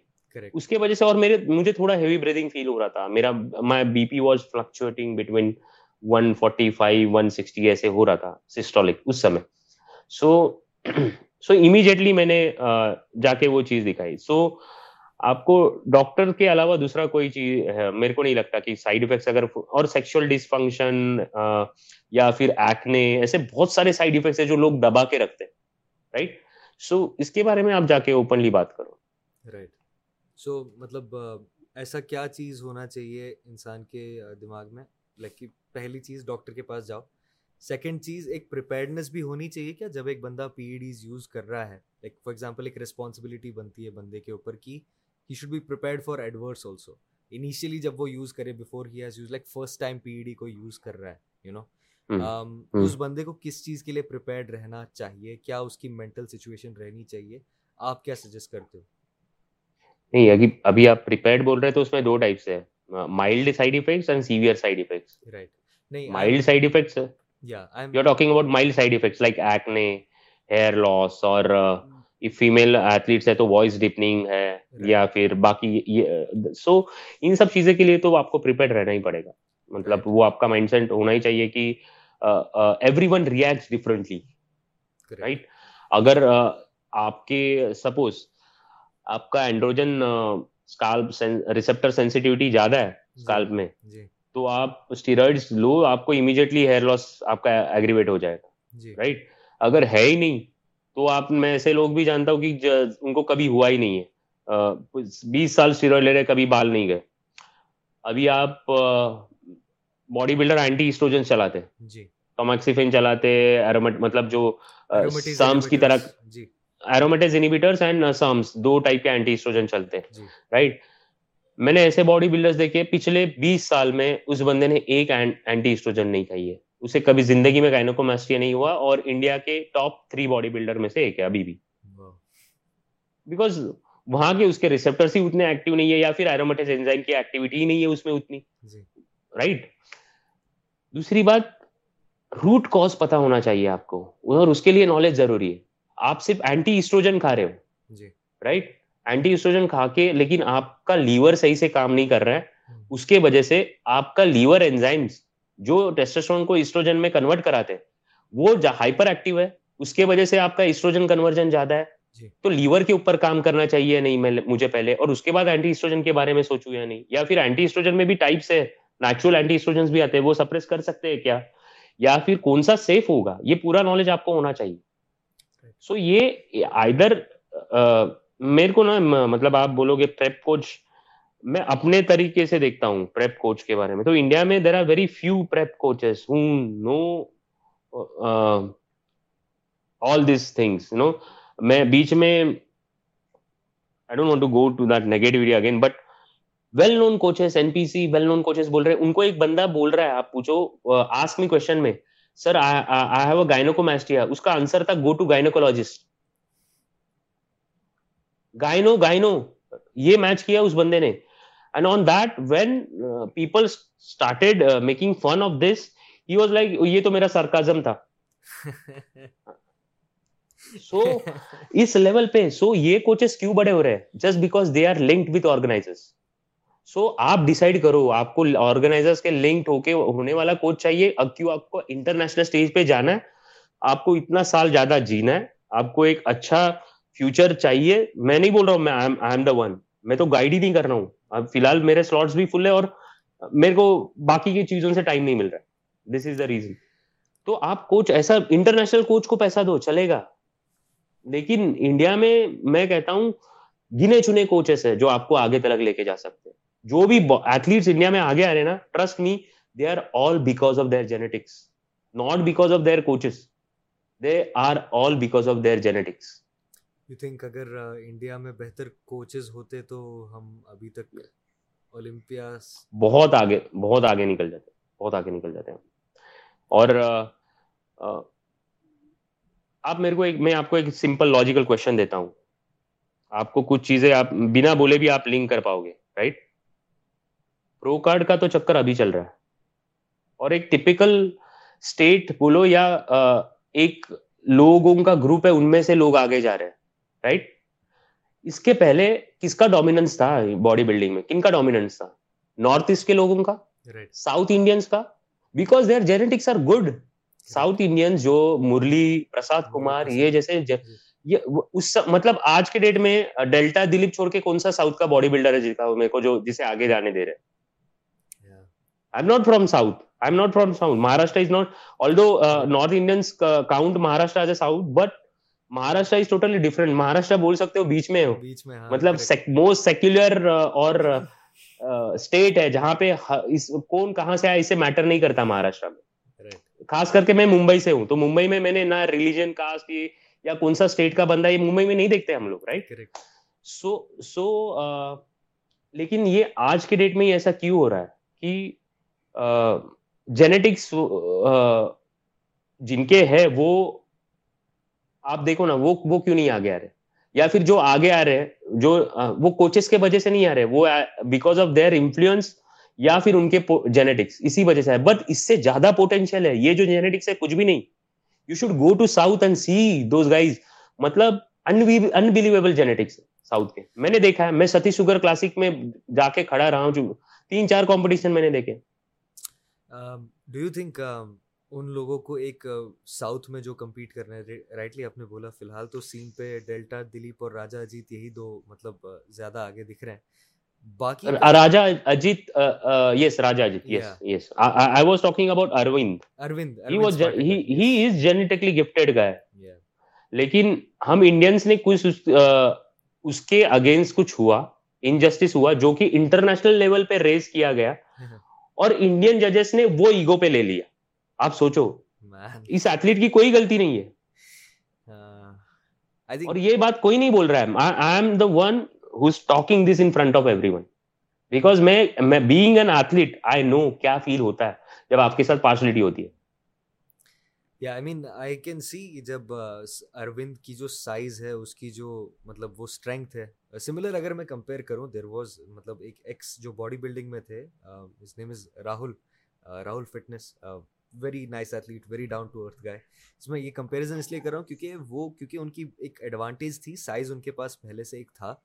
اس کے وجہ سے اور میرے مجھے تھوڑا ہیوی بریدنگ فیل ہو رہا تھا میرا my B P was fluctuating between one forty five one sixty ایسے ہو رہا تھا سسٹولک اس سمے سو سو امیڈیٹلی میں نے جا کے وہ چیز دکھائی سو آپ کو ڈاکٹر کے علاوہ دوسرا کوئی چیز میرے کو نہیں لگتا کہ سائڈ افیکٹس اگر اور سیکشل ڈسفنکشن یا پھر ایکنے ایسے بہت سارے سائڈ افیکٹس ہیں جو لوگ دبا کے رکھتے ہیں رائٹ سو اس کے بارے میں آپ جا کے اوپنلی بات کرو رائٹ سو مطلب ایسا کیا چیز ہونا چاہیے انسان کے دماغ میں لائک کہ پہلی چیز ڈاکٹر کے پاس جاؤ سیکنڈ چیز ایک پریپیئرنیس بھی ہونی چاہیے کیا جب ایک بندہ پی ای ڈیز یوز کر رہا ہے۔ لائک فار ایگزامپل ایک ریسپانسبلٹی بنتی ہے بندے کے اوپر کی he should be prepared for adverse also initially جب وہ یوز کرے before he has use like first time P E D کو یوز کر رہا ہے یو نو اس بندے کو کس چیز کے لیے پریپیئرڈ رہنا چاہیے؟ کیا اس کی مینٹل سچویشن رہنی چاہیے؟ آپ کیا سجیسٹ کرتے ہو؟ نہیں ابھی ابھی آپ پریپیئرڈ بول رہے ہیں تو اس میں دو ٹائپس ہے mild side effects and severe side effects right نہیں mild side effects talking about mild side effects like acne hair loss اور فیمل ایتھلیٹس ہے تو وائس ڈپنگ ہے یا پھر باقی سو ان سب چیزیں کے لیے تو آپ کو پریپیئر رہنا ہی پڑے گا مطلب وہ آپ کا مائنڈ سیٹ ہونا ہی چاہیے کہ everyone react differently right اگر آپ کے سپوز آپ کا اینڈروجن ریسپٹر سینسٹیوٹی زیادہ ہے اسکالپ میں تو آپ اسٹیرائڈس لو آپ کو امیڈیٹلی ہیئر لاس آپ کا ایگریویٹ ہو جائے گا رائٹ اگر ہے ہی نہیں تو آپ میں ایسے لوگ بھی جانتا ہوں کہ ان کو کبھی ہوا ہی نہیں ہے۔ بیس سال اسٹیرائڈ لے رہے کبھی بال نہیں گئے۔ ابھی آپ باڈی بلڈر اینٹی اسٹروجن چلاتے جی۔ ٹومیکسیفین چلاتے ایرومیٹ مطلب جو سامس کی طرح ایرومیٹز انیبیٹرس اینڈ سامس دو ٹائپ کے اینٹی اسٹروجن چلتے ہیں۔ رائٹ میں نے ایسے باڈی بلڈرز دیکھے پچھلے بیس سال میں اس بندے نے ایک اینٹی اسٹروجن نہیں کھائی ہے۔ اسے کبھی زندگی میں گائنوکومیسٹیا نہیں ہوا اور انڈیا کے ٹاپ تھری باڈی بلڈر میں سے ایک ہے ابھی بھی۔ بیکاز وہاں کے اس کے ریسپٹرس ہی اتنے ایکٹیو نہیں ہے یا پھر ایرومیٹز انزائم کی ایکٹیویٹی ہی نہیں ہے اس میں اتنی۔ رائٹ دوسری بات روٹ کاز پتا ہونا چاہیے آپ کو اور اس کے لیے نالج ضروری ہے۔ آپ صرف اینٹی اسٹروجن کھا رہے ہو۔ جی۔ رائٹ اینٹی اسٹروجن کھا کے لیکن آپ کا لیور صحیح سے کام نہیں کر رہا ہے۔ اس کے وجہ سے آپ کا لیور انزائمس جو ٹیسٹسٹرون کو اسٹروجن میں کنورٹ کراتے وہ ہائپر ایکٹیو ہے۔ اس کے وجہ سے آپ کا اسٹروجن کنورژن زیادہ ہے۔ جی۔ تو لیور کے اوپر کام کرنا چاہیے نہیں مجھے پہلے۔ اور اس کے بعد اینٹی اسٹروجن کے بارے میں سوچوں یا نہیں؟ یا پھر اینٹی اسٹروجن میں بھی ٹائپس ہے نیچرل اینٹی اسٹروجن بھی آتے ہیں وہ سپریس کر سکتے ہیں کیا؟ یا پھر کون سا سیف ہوگا؟ یہ پورا نالج آپ کو ہونا چاہیے۔ سو یہ آئدر میرے کو نا مطلب آپ بولو گے پریپ کوچ میں اپنے طریقے سے دیکھتا ہوں پریپ کوچ کے بارے میں۔ تو انڈیا میں there are very few prep coaches no all these things no میں بیچ میں I don't want to go to that negative again but well known coaches N P C well known coaches بول رہے ہیں۔ ان کو ایک بندہ بول رہا ہے، آپ پوچھو آسک می کوشچن میں سر آئی ہیو اے گائنوکومیسٹیا اس کا آنسر تھا گو ٹو گائنوکولوجسٹ گائنو گائنو یہ میچ کیا اس بندے نے. And on that when people started making fun of this he was like یہ تو میرا سرکازم تھا. سو اس لیول پہ سو یہ کوچز کیوں بڑے ہو رہے ہیں؟ Just because they are linked with organisers so آپ ڈیسائڈ کرو آپ کو آرگنائزر کے لنکڈ ہو کے ہونے والا کوچ چاہیے اب کیوں آپ کو انٹرنیشنل اسٹیج پہ جانا ہے؟ آپ کو اتنا سال زیادہ جینا ہے آپ کو ایک اچھا فیوچر چاہیے۔ میں نہیں بول رہا ہوں، میں آئی ایم دا ون میں تو گائڈ ہی نہیں کر رہا ہوں۔ اب فی الحال میرے سلوٹس بھی فل ہے اور میرے کو باقی کی چیزوں سے ٹائم نہیں مل رہا۔ دس از دا ریزن تو آپ کوچ ایسا انٹرنیشنل کوچ کو پیسہ دو، چلے گا۔ لیکن انڈیا میں میں کہتا ہوں، گنے چنے کوچز ہے جو آپ کو آگے تلک لے کے جا سکتے ہیں۔ جو بھی ایتھلیٹس انڈیا میں آگے آ رہے ہیں نا trust me they are all because of their genetics not because of their coaches they are all because of their genetics you think اگر انڈیا میں بہتر کوچز ہوتے تو ہم ابھی تک اولمپیا بہت آگے بہت آگے نکل جاتے بہت آگے نکل جاتے ہیں اور آپ میرے کو ایک میں آپ کو ایک سمپل لاجیکل کوشچن دیتا ہوں۔ آپ کو کچھ چیزیں آپ بنا بولے بھی آپ لنک کر پاؤ گے رائٹ پرو کارڈ کا تو چکر ابھی چل رہا ہے۔ اور ایک ٹپیکل اسٹیٹ بولو یا ایک لوگوں کا گروپ ہے ان میں سے لوگ آگے جا رہے ہیں۔ رائٹ اس کے پہلے کس کا ڈومیننس تھا باڈی بلڈنگ میں؟ کن کا ڈومیننس تھا؟ نارتھ ایسٹ کے لوگوں کا ساؤتھ انڈینس کا؟ Because their genetics are good south Indian جو مرلی پرساد کمار یہ جیسے اس مطلب آج کے ڈیٹ میں ڈیلٹا دلیپ چھوڑ کے کون سا ساؤتھ کا باڈی بلڈر ہے جیتا میرے کو جو جسے آگے جانے دے رہے I not from south I am not from south Maharashtra is not all do north Indians count Maharashtra as a south but Maharashtra is totally different Maharashtra بول سکتے ہو بیچ میں ہو. ہاں، مطلب موسٹ سیکولر اور اسٹیٹ ہے جہاں پہ کون کہاں سے آیا اسے میٹر نہیں کرتا مہاراشٹر میں. خاص کر کے میں ممبئی سے ہوں تو ممبئی میں میں نے نہ ریلیجن کاسٹ یا کون سا اسٹیٹ کا بندہ یہ ممبئی میں نہیں دیکھتے ہم لوگ رائٹ سو سو لیکن یہ آج کے ڈیٹ میں ایسا کیوں ہو رہا ہے کہ جینیٹکس جن کے ہے وہ آپ دیکھو نا، وہ وہ کیوں نہیں آگے آ رہے؟ یا پھر جو آگے آ رہے ہیں جو وہ کوچز کے وجہ سے نہیں آ رہے، وہ بیکاز آف دیئر انفلوئنس یا پھر ان کے جینیٹکس اسی وجہ سے ہے۔ بٹ اس سے زیادہ پوٹینشیل ہے۔ یہ جو جینیٹکس ہے، کچھ بھی نہیں۔ You should go to south and see those guys مطلب انبلیویبل جینیٹکس ساؤتھ کے۔ میں نے دیکھا ہے، میں ستی شوگر کلاسک میں جا کے کھڑا رہا ہوں۔ تین، چار کمپٹیشن میں نے دیکھے۔ ڈو یو تھنک ان لوگوں کو ایک ساؤتھ میں جو کمپیٹ کر رہے ہیں رائٹلی آپ نے بولا فی الحال تو سین پہ ڈیلٹا دلیپ اور راجا اجیت یہی دو مطلب زیادہ آگے دکھ رہے ہیں۔ باقی Raja Ajit yes Raja Ajit yes yes I was talking about Arvind. Arvind he was he is genetically gifted guy لیکن ہم انڈینس نے کچھ اس کے اگینسٹ کچھ ہوا انجسٹس ہوا جو کہ انٹرنیشنل لیول پہ ریز کیا گیا۔ اور انڈین ججز نے وہ ایگو پہ لے لیا۔ آپ سوچو اس ایتھلیٹ کی کوئی غلطی نہیں ہے۔ اور یہ بات کوئی نہیں بول رہا ہے۔ I am the one who's talking this in front of everyone because میں being an athlete I know کیا فیل ہوتا ہے جب آپ کے ساتھ پارشلٹی ہوتی ہے۔ یا آئی مین آئی کین سی جب اروند کی جو سائز ہے اس کی جو مطلب وہ اسٹرینتھ ہے۔ سملر اگر میں کمپیئر کروں دیر واز مطلب ایک ایکس جو باڈی بلڈنگ میں تھے his name is Rahul Rahul fitness very nice athlete very down to earth guy اس میں یہ کمپیریزن اس لیے کر رہا ہوں کیونکہ وہ کیونکہ ان کی ایک ایڈوانٹیج تھی سائز ان کے پاس پہلے سے ایک تھا۔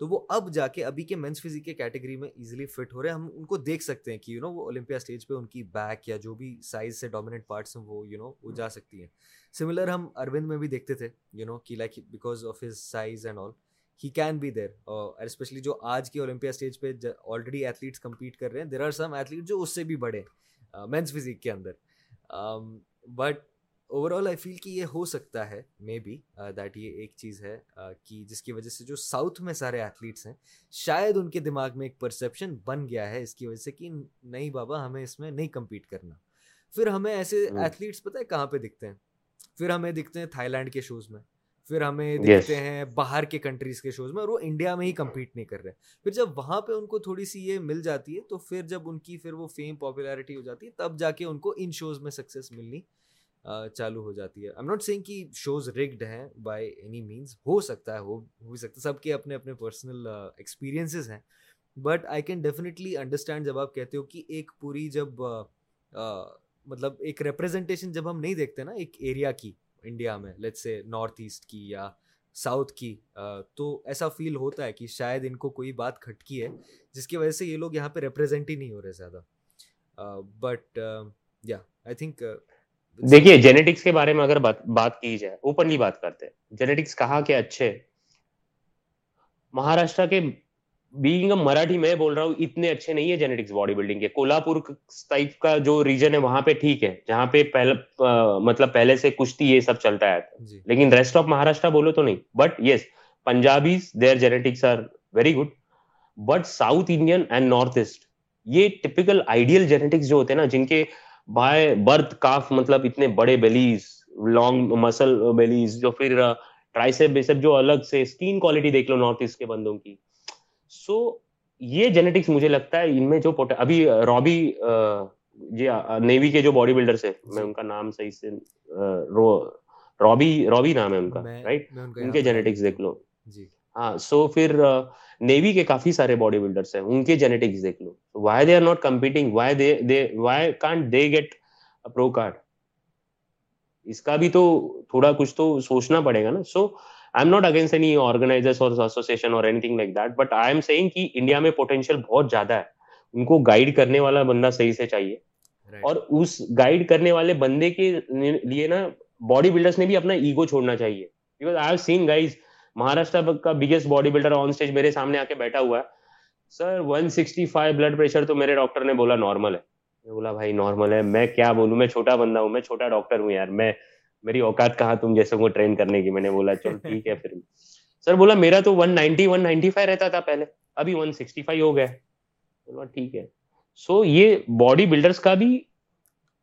تو وہ اب جا کے ابھی کے مینس فزیک کے کیٹیگری میں ایزیلی فٹ ہو رہے ہیں۔ ہم ان کو دیکھ سکتے ہیں کہ یو نو وہ اولمپیا اسٹیج پہ ان کی بیک یا جو بھی سائز سے ڈومیننٹ پارٹس ہیں وہ یو نو وہ جا سکتی ہیں۔ سملر ہم اروند میں بھی دیکھتے تھے یو نو کہ like because of his size and all he can be there اور اسپیشلی جو آج کے اولمپیا اسٹیج پہ آلریڈی ایتھلیٹس کمپیٹ کر رہے ہیں دیر آر سم ایتھلیٹ جو اس سے بھی بڑے مینس فزیک کے اندر۔ بٹ اوور آل آئی فیل کہ یہ ہو سکتا ہے مے بی دیٹ یہ ایک چیز ہے کہ جس کی وجہ سے جو ساؤتھ میں سارے ایتھلیٹس ہیں شاید ان کے دماغ میں ایک پرسیپشن بن گیا ہے اس کی وجہ سے کہ نہیں بابا ہمیں اس میں نہیں کمپیٹ کرنا۔ پھر ہمیں ایسے ایتھلیٹس پتہ ہے کہاں پہ دکھتے ہیں؟ پھر ہمیں دکھتے ہیں تھائی لینڈ کے شوز میں۔ پھر ہمیں دیکھتے ہیں باہر کے کنٹریز کے شوز میں اور وہ انڈیا میں ہی کمپیٹ نہیں کر رہے پھر جب وہاں پہ ان کو تھوڑی سی یہ مل جاتی ہے تو پھر جب ان کی پھر وہ فیم پاپولیرٹی ہو جاتی ہے تب جا کے ان کو ان شوز میں سکسیز ملنی چالو ہو جاتی ہے۔ ایم ناٹ سینگ کہ شوز ریگڈ ہیں بائی اینی مینس ہو سکتا ہے ہو بھی سکتا ہے۔ سب کے اپنے اپنے پرسنل ایکسپیرینسز ہیں۔ But I can definitely understand جب آپ کہتے ہو کہ ایک پوری جب مطلب ایک ریپرزنٹیشن جب ہم نہیں دیکھتے نا ایک ایریا کی انڈیا میں لیٹ سے نارتھ ایسٹ کی یا ساؤتھ کی تو ایسا فیل ہوتا ہے کہ شاید ان کو کوئی بات کھٹکی ہے، جس کی وجہ سے یہ لوگ یہاں پہ ریپرزینٹ ہی نہیں ہو رہے زیادہ۔ بٹ یا آئی تھنک دیکھیے جینیٹکس کے بارے میں اگر بات کی جائے اوپنلی بات کرتے ہیں۔ جینیٹکس کہا کہ اچھے؟ مہاراشٹر کے بینگ مراٹھی میں بول رہا ہوں اتنے اچھے نہیں ہے جینیٹکس باڈی بلڈنگ کے کولہاپور ٹائپ کا جو ریجن ہے وہاں پہ ٹھیک ہے جہاں پہ مطلب پہلے سے کشتی یہ سب چلتا ہے۔ لیکن ریسٹ آف مہاراشٹر بولو تو نہیں but yes Punjabis their genetics are very good but south Indian and north east یہ ٹپیکل آئیڈیل جینیٹکس جو ہوتے ہیں نا جن کے بائی برتھ کاف مطلب اتنے بڑے بیلیز لانگ مسل بیلیز جو پھر ٹرائسپ جو الگ سے اسکین کوالٹی دیکھ لو نارتھ ایسٹ کے بندوں کی سو یہ جینیٹکس مجھے لگتا ہے ان میں جو ابھی رابی جی نیوی کے جو باڈی بلڈرس ہے میں ان کا نام صحیح سے رابی رابی نام ہے ان کا رائٹ ان کے جینیٹکس دیکھ لو۔ جی۔ ہاں سو پھر نیوی کے کافی سارے باڈی بلڈرس ہیں ان کے جینیٹکس دیکھ لو۔ Why they are not competing why they why can't they get pro card اس کا بھی تو تھوڑا کچھ تو سوچنا پڑے گا نا۔ So I am not against any organiser اور ایسوسیشن اور anything like that but I am seeing کہ انڈیا میں پوٹینشیل بہت زیادہ ہے ان کو گائڈ کرنے والا بندہ صحیح سے چاہیے اور اس گائڈ کرنے والے بندے کے لیے نا باڈی بلڈرس نے بھی اپنا ایگو چھوڑنا چاہیے because I have seen guys Maharashtra کا biggest body builder on stage میرے سامنے آ کے بیٹھا ہوا ہے sir one sixty five blood pressure تو میرے ڈاکٹر نے بولا نارمل ہے میں بولا بھائی نارمل ہے میں کیا بولوں میں چھوٹا بندہ ہوں میں چھوٹا ڈاکٹر ہوں یار میں میری اوقات کہا تم جیسے کو ٹرین کرنے کی؟ میں نے بولا چل ٹھیک ہے پھر۔ سر بولا، میرا تو one ninety one ninety five رہتا تھا پہلے۔ ابھی ون سکسٹی فائیو ہو گیا۔ بولا، ٹھیک ہے۔ سو یہ باڈی بلڈرس کا بھی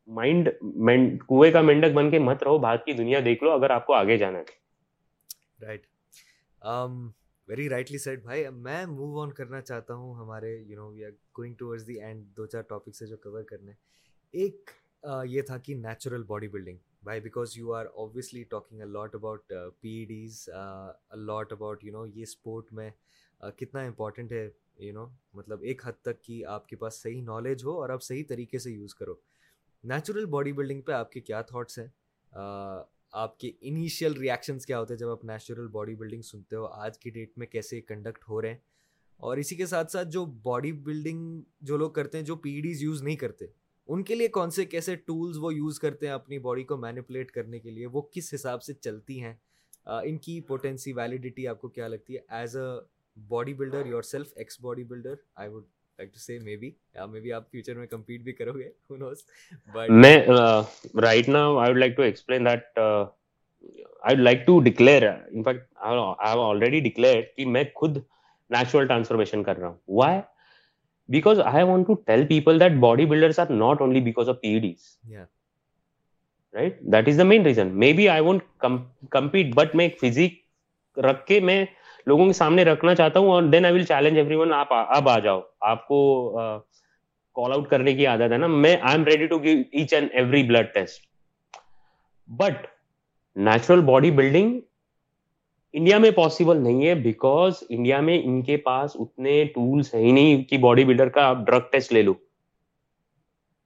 مائنڈ کنویں کا مینڈک بن کے مت رہو بھارت کی دنیا دیکھ لو، اگر آپ کو آگے جانا ہے۔ رائٹ ویری رائٹلی سیٹ بھائی میں موو آن کرنا چاہتا ہوں ہمارے you know we are going towards the end دو چار ٹاپکس ہے جو کور کرنے۔ ایک یہ تھا کہ نیچرل باڈی بلڈنگ بھائی because you are obviously talking a lot about P E Ds a lot about you know یہ اسپورٹ میں کتنا امپورٹنٹ ہے یو نو مطلب ایک حد تک کہ آپ کے پاس صحیح نالج ہو اور آپ صحیح طریقے سے یوز کرو نیچرل باڈی بلڈنگ پہ آپ کے کیا تھاٹس ہیں آپ کے انیشیل ریئیکشنس کیا ہوتے ہیں جب آپ نیچرل باڈی بلڈنگ سنتے ہو آج کی ڈیٹ میں کیسے کنڈکٹ ہو رہے ہیں اور اسی کے ساتھ ساتھ جو باڈی بلڈنگ جو لوگ کرتے ہیں جو پی ڈیز یوز نہیں کرتے ان کے لیے کون سے کیسے ٹولز وہ یوز کرتے ہیں اپنی باڈی کو مینیپولیٹ کرنے کے لیے؟ وہ کس حساب سے چلتی ہیں؟ ان کی پوٹینسی ویلیڈیٹی آپ کو کیا لگتی ہے؟ As a body builder yourself ex body builder I would like to say maybe یا مے بی آپ فیوچر میں کمپیٹ بھی کرو گے ہو نوز بٹ میں right now I would like to explain that I would like to declare in fact I have already declare کہ میں خود نیچرل ٹرانسفارمیشن کر رہا ہوں۔ Why want to tell people that body builders are not only because of P Ds right that is the main reason maybe I won't compete but میں ایک physique رکھ کے میں لوگوں کے سامنے رکھنا چاہتا ہوں اور then I will challenge everyone آپ اب آ جاؤ آپ کو کال آؤٹ کرنے کی عادت ہے نا میں I am ready to give each and every blood test but natural body building India میں پاسبل نہیں ہے بیکاز انڈیا میں ان کے پاس اتنے ٹولس ہیں ہی نہیں کہ باڈی بلڈر کا آپ ڈرگ ٹیسٹ لے لو.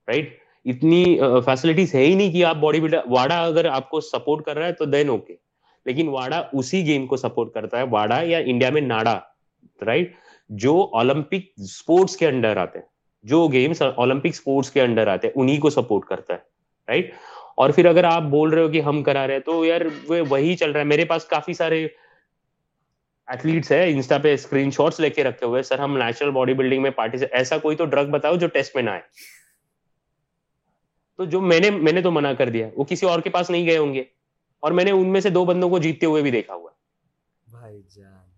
رائٹ اتنی فیسلٹیز ہے ہی نہیں کہ آپ باڈی بلڈر واڈا اگر آپ کو سپورٹ کر رہا ہے تو دین اوکے لیکن واڈا اسی گیم کو سپورٹ کرتا ہے واڈا یا انڈیا میں ناڈا رائٹ جو اولمپک اسپورٹس کے انڈر آتے ہیں. جو گیمس اولمپک اسپورٹس کے انڈر آتے ہیں انہیں کو سپورٹ کرتا ہے. Right right? اور پھر اگر آپ بول رہے ہو کہ ہم کرا رہے تو یار وہی چل رہا ہے۔ میرے پاس کافی سارے ایتھلیٹس ہے انسٹا پہ اسکرین شاٹس لے کے رکھے ہوئے۔ سر ہم نیچرل باڈی بلڈنگ میں پارٹی سے ایسا کوئی تو ڈرگ بتاؤ جو ٹیسٹ میں نہ آئے۔ تو جو میں نے میں نے تو منع کر دیا۔ وہ کسی اور کے پاس نہیں گئے ہوں گے۔ اور میں نے ان میں سے دو بندوں کو جیتتے ہوئے بھی دیکھا ہوا۔ بھائی جان۔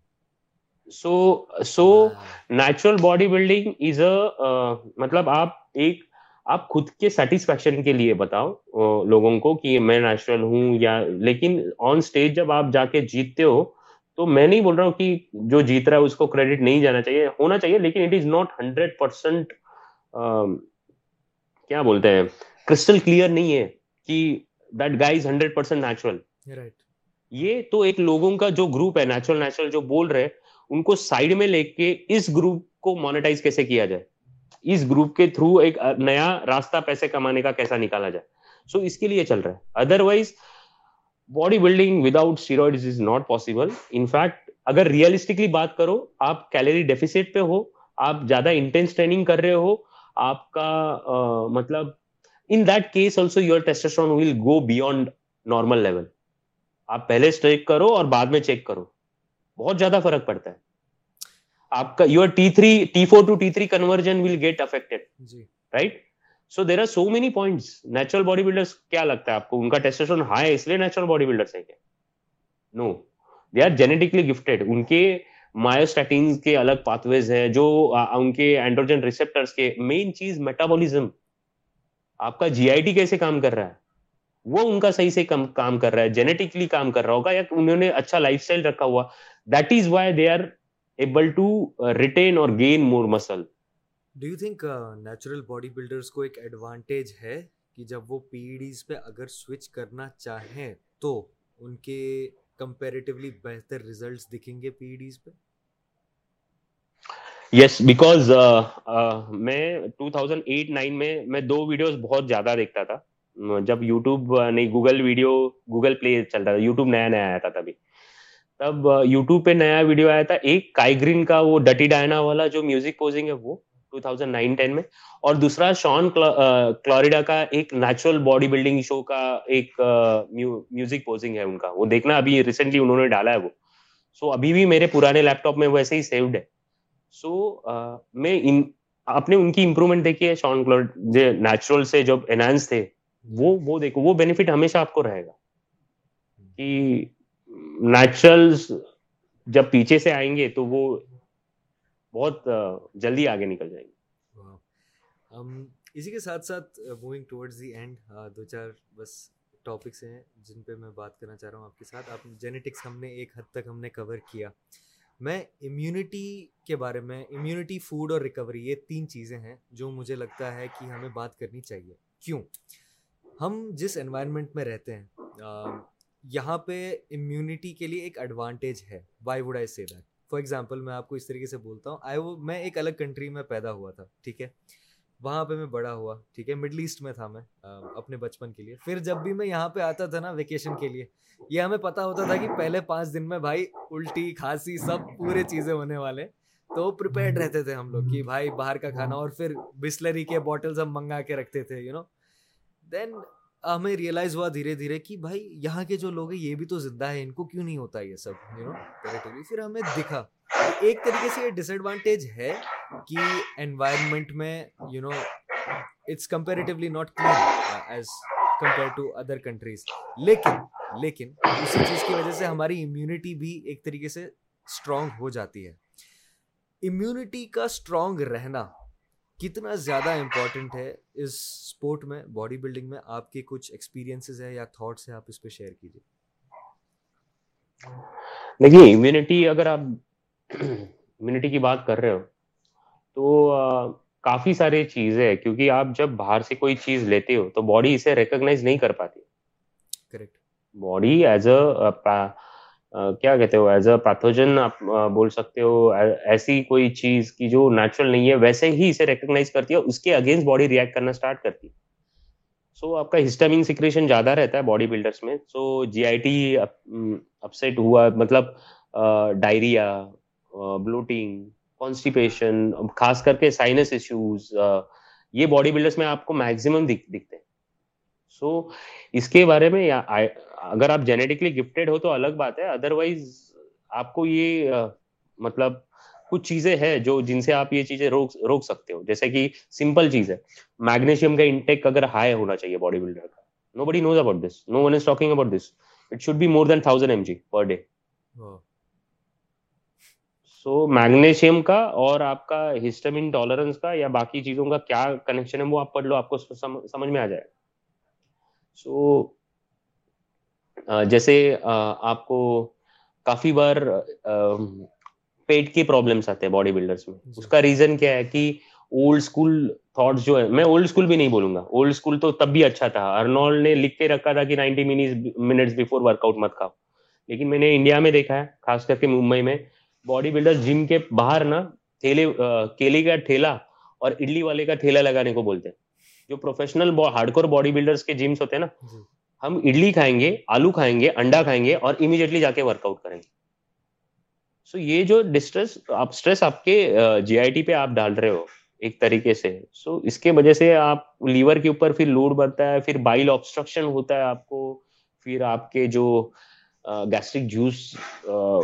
So so natural body building is a مطلب آپ ایک آپ خود کے سیٹسفیکشن کے لیے بتاؤ لوگوں کو کہ میں نیچرل ہوں یا لیکن آن اسٹیج جب آپ جا کے جیتتے ہو تو میں نہیں بول رہا ہوں کہ جو جیت رہا ہے اس کو کریڈٹ نہیں جانا چاہیے ہونا چاہیے لیکن it is not hundred percent کیا بولتے ہیں کرسٹل کلیئر نہیں ہے کہ that guys hundred percent natural یہ تو ایک لوگوں کا جو گروپ ہے نیچرل نیچرل جو بول رہے ان کو سائڈ میں لے کے اس گروپ کو مانیٹائز کیسے کیا جائے؟ اس گروپ کے تھرو ایک نیا راستہ پیسے کمانے کا کیسا نکالا جائے۔ سو اس کے لیے چل رہا ہے۔ Otherwise body building without steroid is not possible in fact اگر ریئلسٹکلی بات کرو، آپ کیلری ڈیفیسٹ پہ ہو، آپ زیادہ انٹینس ٹریننگ کر رہے ہو، آپ کا مطلب in that case also your testosterone will go beyond normal level آپ پہلے چیک کرو اور بعد میں چیک کرو۔ بہت زیادہ فرق پڑتا ہے۔ آپ کا your T three T four to T three conversion will get affected right so there are so many points natural body builder کیا لگتا ہے آپ کو؟ ان کا ٹیسٹرون ہائی اس لیے نیچرل باڈی بلڈر ہے کیا؟ No they are genetically gifted ان کے مایوسٹیٹین کے الگ پاتھ ویز ہے جو ان کے اینڈروجن ریسپٹرس کے مین چیز میٹابولزم آپ کا جی آئی ٹی کیسے کام کر رہا ہے؟ وہ ان کا صحیح سے کام کر رہا ہے جینیٹکلی کام کر رہا ہوگا یا انہوں نے اچھا لائف اسٹائل رکھا ہوا. That is why they are able to retain اور gain more muscle do you think natural body builders کو ایک ایڈوانٹیج ہے کہ جب وہ پی ڈیز پہ اگر سوئچ کرنا چاہیں تو ان کے کمپیریٹیولی بہتر ریزلٹس دکھیں گے پی ڈیز پہ؟ یس بیکاز میں ٹو تھاؤزینڈ ایٹ نائن میں میں دو ویڈیوز بہت زیادہ دیکھتا تھا۔ جب یوٹیوب نہیں گوگل ویڈیو گوگل پلے چل رہا تھا۔ یوٹیوب نیا نیا آیا تھا تبھی۔ تب یوٹیوب پہ نیا ویڈیو آیا تھا. ایک کائیگرین کا وہ ڈٹی ڈائنا والا جو میوزک پوزنگ ہے وہ ٹو تھاؤزینڈ نائن ٹین میں. اور دوسرا شان کلوریڈا کا ایک نیچرل باڈی بلڈنگ شو کا ایک میوزک پوزنگ ہے ان کا. وہ دیکھنا، ابھی ریسنٹلی انہوں نے ڈالا ہے وہ. سو ابھی بھی میرے پرانے لیپ ٹاپ میں ویسے ہی سیوڈ ہے. سو میں اپنے ان کی امپروومنٹ دیکھی ہے شان کلوڈ جو نیچرل سے جو انہینس تھے، وہ وہ دیکھو، وہ بینیفٹ ہمیشہ آپ کو رہے گا. کہ نیچرل جب پیچھے سے آئیں گے تو وہ بہت جلدی آگے نکل جائیں گے۔ اسی کے ساتھ ساتھ موونگ ٹورڈز دی اینڈ دو چار بس ٹاپکس ہیں جن پہ میں بات کرنا چاہ رہا ہوں آپ کے ساتھ۔ آپ جینیٹکس ہم نے ایک حد تک ہم نے کور کیا۔ میں امیونٹی کے بارے میں امیونٹی فوڈ اور ریکوری یہ تین چیزیں ہیں جو مجھے لگتا ہے کہ ہمیں بات کرنی چاہیے۔ کیوں؟ ہم جس انوائرمنٹ میں رہتے ہیں یہاں پہ امیونٹی کے لیے ایک ایڈوانٹیج ہے۔ Why would I see that for example میں آپ کو اس طریقے سے بولتا ہوں آئی میں ایک الگ کنٹری میں پیدا ہوا تھا، ٹھیک ہے؟ وہاں پہ میں بڑا ہوا، ٹھیک ہے؟ مڈل ایسٹ میں تھا میں اپنے بچپن کے لیے۔ پھر جب بھی میں یہاں پہ آتا تھا نا ویکیشن کے لیے، یہ ہمیں پتا ہوتا تھا کہ پہلے پانچ دن میں بھائی الٹی، کھانسی، سب پورے چیزیں ہونے والے۔ تو پریپیئرڈ رہتے تھے ہم لوگ کہ بھائی باہر کا کھانا، اور پھر بسلری کے بوٹلز ہم منگا کے رکھتے تھے یو نو دین ہمیں ریئلائز ہوا دھیرے دھیرے کہ بھائی یہاں کے جو لوگ ہیں، یہ بھی تو زندہ ہے ان کو کیوں نہیں ہوتا یہ سب یو نو پھر ہمیں دکھا۔ ایک طریقے سے یہ ڈس ایڈوانٹیج ہے کہ انوائرمنٹ میں you know it's comparatively not clean as compare to other countries لیکن لیکن اسی چیز کی وجہ سے ہماری امیونٹی بھی ایک طریقے سے اسٹرانگ ہو جاتی ہے۔ امیونٹی کا اسٹرانگ رہنا کتنا زیادہ امپورٹنٹ ہے اس اسپورٹ میں باڈی بلڈنگ میں؟ آپ کے کچھ ایکسپیرینسز ہے یا تھاٹس ہیں؟ آپ اس پہ شیئر کیجیے۔ دیکھیے امیونٹی اگر آپ امیونٹی کی بات کر رہے ہو تو کافی ساری چیزیں کیونکہ آپ جب باہر سے کوئی چیز لیتے ہو تو باڈی اسے ریکگنائز نہیں کر پاتی۔ کریکٹ باڈی ایز اے کیا کہتے ہو ایز اے پیتھوجن آپ بول سکتے ہو ایسی کوئی چیز کی جو نیچرل نہیں ہے، ویسے ہی اسے ریکگنائز کرتی ہے اس کے اگینسٹ باڈی ریئیکٹ کرنا اسٹارٹ کرتی ہے۔ سو آپ کا ہسٹامین سیکریشن زیادہ رہتا ہے باڈی بلڈرس میں۔ سو جی آئی ٹی اپسیٹ ہوا مطلب ڈائریا بلوٹنگ کانسٹیپیشن خاص کر کے سائنس ایشوز یہ باڈی بلڈرس میں آپ کو میکزیمم دکھتے ہیں۔ سو اس کے بارے میں اگر آپ جینیٹکلی گفٹیڈ ہو تو الگ بات ہے ادر وائز آپ کو یہ مطلب کچھ چیزیں ہے جو جن سے آپ یہ چیزیں روک روک سکتے ہو جیسے کہ سمپل چیز ہے میگنیشیم کا انٹیک اگر ہائی ہونا چاہیے باڈی بلڈر کا nobody knows about this no one is talking about this it should be more than thousand M G per day so magnesium کا اور آپ کا ہسٹامین ٹالرنس کا یا باقی چیزوں کا کیا کنیکشن ہے وہ آپ پڑھ لو آپ کو سمجھ میں آ جائے سو جیسے آپ کو کافی بار پیٹ کے پرابلمس آتے ہیں باڈی بلڈرس میں۔ جی۔ اس کا ریزن کیا ہے کہ اولڈ اسکول تھاٹس جو ہے میں اولڈ اسکول بھی نہیں بولوں گا۔ اولڈ اسکول تو تب بھی اچھا تھا۔ ارنولڈ نے لکھ کے رکھا تھا کہ ninety minutes before workout مت کھاؤ۔ لیکن میں نے انڈیا میں دیکھا ہے خاص کر کے ممبئی میں۔ باڈی بلڈر جم کے باہر نا تھیلے کیلے کا ٹھیلا اور اڈلی والے کا ٹھیلا لگانے کو بولتے ہیں۔ جو professional hardcore body builders کے جمس ہوتے ہیں نا جی۔ ہم اڈلی کھائیں گے آلو کھائیں گے انڈا کھائیں گے اور امیڈیٹلی جا کے ورک آؤٹ کریں گے سو یہ جو ڈسٹریس آپ اسٹریس آپ کے جی آئی ٹی پہ آپ ڈال رہے ہو ایک طریقے سے سو اس کے وجہ سے آپ لیور کے اوپر پھر لوڈ بڑھتا ہے پھر بائل آبسٹرکشن ہوتا ہے آپ کو پھر آپ کے جو گیسٹرک جوس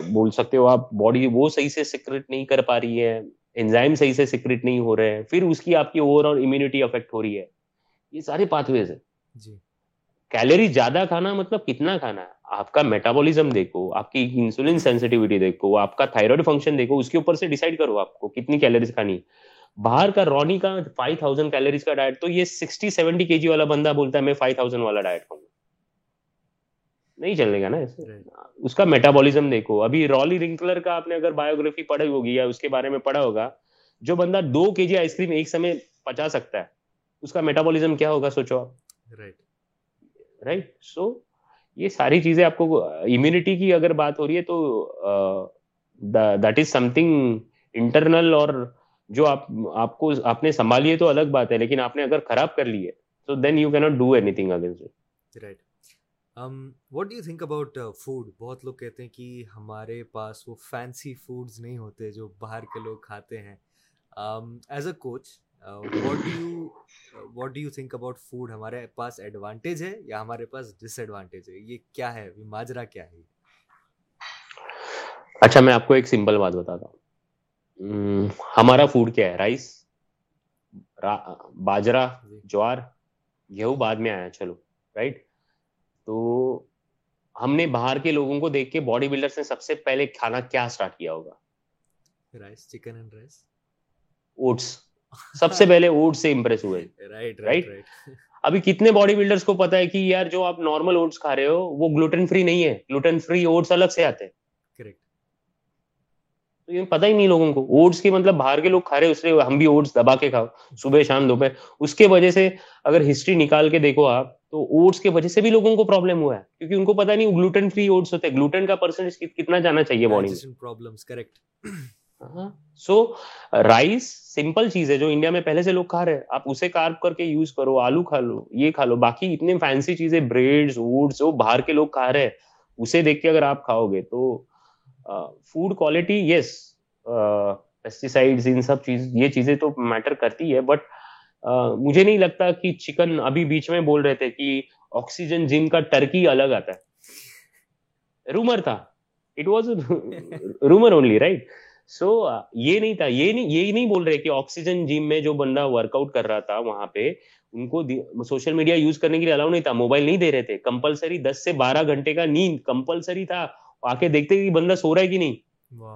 بول سکتے ہو آپ باڈی وہ صحیح سے سیکریٹ نہیں کر پا رہی ہے انزائم صحیح سے سیکریٹ نہیں ہو رہے ہیں پھر اس کی آپ کی اوور آل امیونٹی افیکٹ ہو رہی ہے یہ سارے پاتھ ویز ہے جی۔ کیلری زیادہ کھانا مطلب کتنا کھانا ہے؟ آپ کا میٹابولزم دیکھو آپ کی انسولین سینسٹیوٹی دیکھو آپ کا تھائرائڈ فنکشن دیکھو اس کے اوپر سے ڈیسائڈ کرو آپ کو کتنی کیلریز کھانی باہر کا رونی کا فائیو تھاؤزینڈ کیلریز کا ڈائٹ تو یہ سکسٹی سیونٹی کے جی والا بندہ بولتا ہے میں فائیو تھاؤزینڈ والا ڈائٹ کھاؤں۔ نہیں چلنے گا نا اس کا میٹابولزم دیکھو۔ ابھی رولی رنکلر کا آپ نے اگر بایوگرافی پڑھی ہوگی یا اس کے بارے میں پڑھا ہوگا جو بندہ دو کے جی آئس کریم ایک سمے پچا سکتا ہے۔ اس کا میٹابولزم کیا ہوگا سوچو آپ۔ رائٹ سو یہ ساری چیزیں آپ کو امیونٹی کی اگر بات ہو رہی ہے تو that is something internal اور جو آپ آپ کو آپ نے سنبھالی ہے تو الگ بات ہے لیکن آپ نے اگر خراب کر لی ہے تو then you can't do anything against right what do you think about food بہت لوگ کہتے ہیں کہ ہمارے پاس وہ فینسی فوڈز نہیں ہوتے جو باہر کے لوگ کھاتے ہیں۔ As a coach what do you what do you think about food ہمارے پاس ایڈوانٹیج ہے یا ہمارے پاس ڈس ایڈوانٹیج ہے؟ یہ کیا ہے؟ ماجرا کیا ہے؟ اچھا میں آپ کو ایک سمپل بات بتاتا ہوں۔ ہمارا فوڈ کیا ہے؟ رائس باجرا جی۔ جوار گیہوں بعد میں آیا چلو رائٹ تو ہم نے باہر کے لوگوں کو دیکھ کے باڈی بلڈر نے سب سے پہلے کھانا کیا اسٹارٹ کیا ہوگا؟ Rice chicken and rice oats سب سے پہلے اوٹس سے امپریس ہوئے۔ رائٹ ابھی کتنے باڈی بلڈرس کو پتا ہے کہ یار جو آپ نارمل اوٹس کھا رہے ہو وہ گلوٹن فری نہیں ہے۔ گلوٹن فری اوٹس الگ سے آتے ہیں۔ پتا ہی نہیں لوگوں کو۔ اوٹس کی مطلب باہر کے لوگ کھا رہے اس لیے ہم بھی اوٹس دبا کے کھاؤ۔ صبح شام دوپہر۔ اس کے وجہ سے اگر ہسٹری نکال کے دیکھو آپ تو اوٹس کی وجہ سے بھی لوگوں کو پرابلم ہوا ہے۔ کیونکہ ان کو پتا نہیں گلوٹن فری اوٹس ہوتے ہیں۔ گلوٹن کا پرسنٹیج کتنا جانا چاہیے باڈی میں۔ سو رائس سمپل چیز ہے جو انڈیا میں پہلے سے لوگ کھا رہے ہیں۔ آپ اسے کارپ کر کے یوز کرو، آلو کھا لو، یہ کھا لو۔ باقی اتنے فینسی چیزیں بریڈ اوٹس وہ باہر کے لوگ کھا رہے ہیں۔ اسے دیکھ کے اگر آپ کھاؤ گے تو فوڈ کوالٹی یس پیسٹیسائڈ ان سب چیز، یہ چیزیں تو میٹر کرتی ہے۔ بٹ مجھے نہیں لگتا کہ چکن ابھی بیچ میں بول رہے تھے کہ آکسیجن جم کا ٹرکی الگ آتا ہے۔ رومر تھا۔ It was rumour only right so یہ نہیں تھا یہ نہیں یہی نہیں بول رہے کہ آکسیجن جم میں جو بندہ ورک آؤٹ کر رہا تھا وہاں پہ ان کو سوشل میڈیا یوز کرنے کے لیے الاؤ نہیں تھا موبائل نہیں دے رہے تھے۔ کمپلسری دس سے بارہ گھنٹے کا نیند کمپلسری تھا۔ آ کے دیکھتے کہ بندہ سو رہا ہے کہ نہیں؟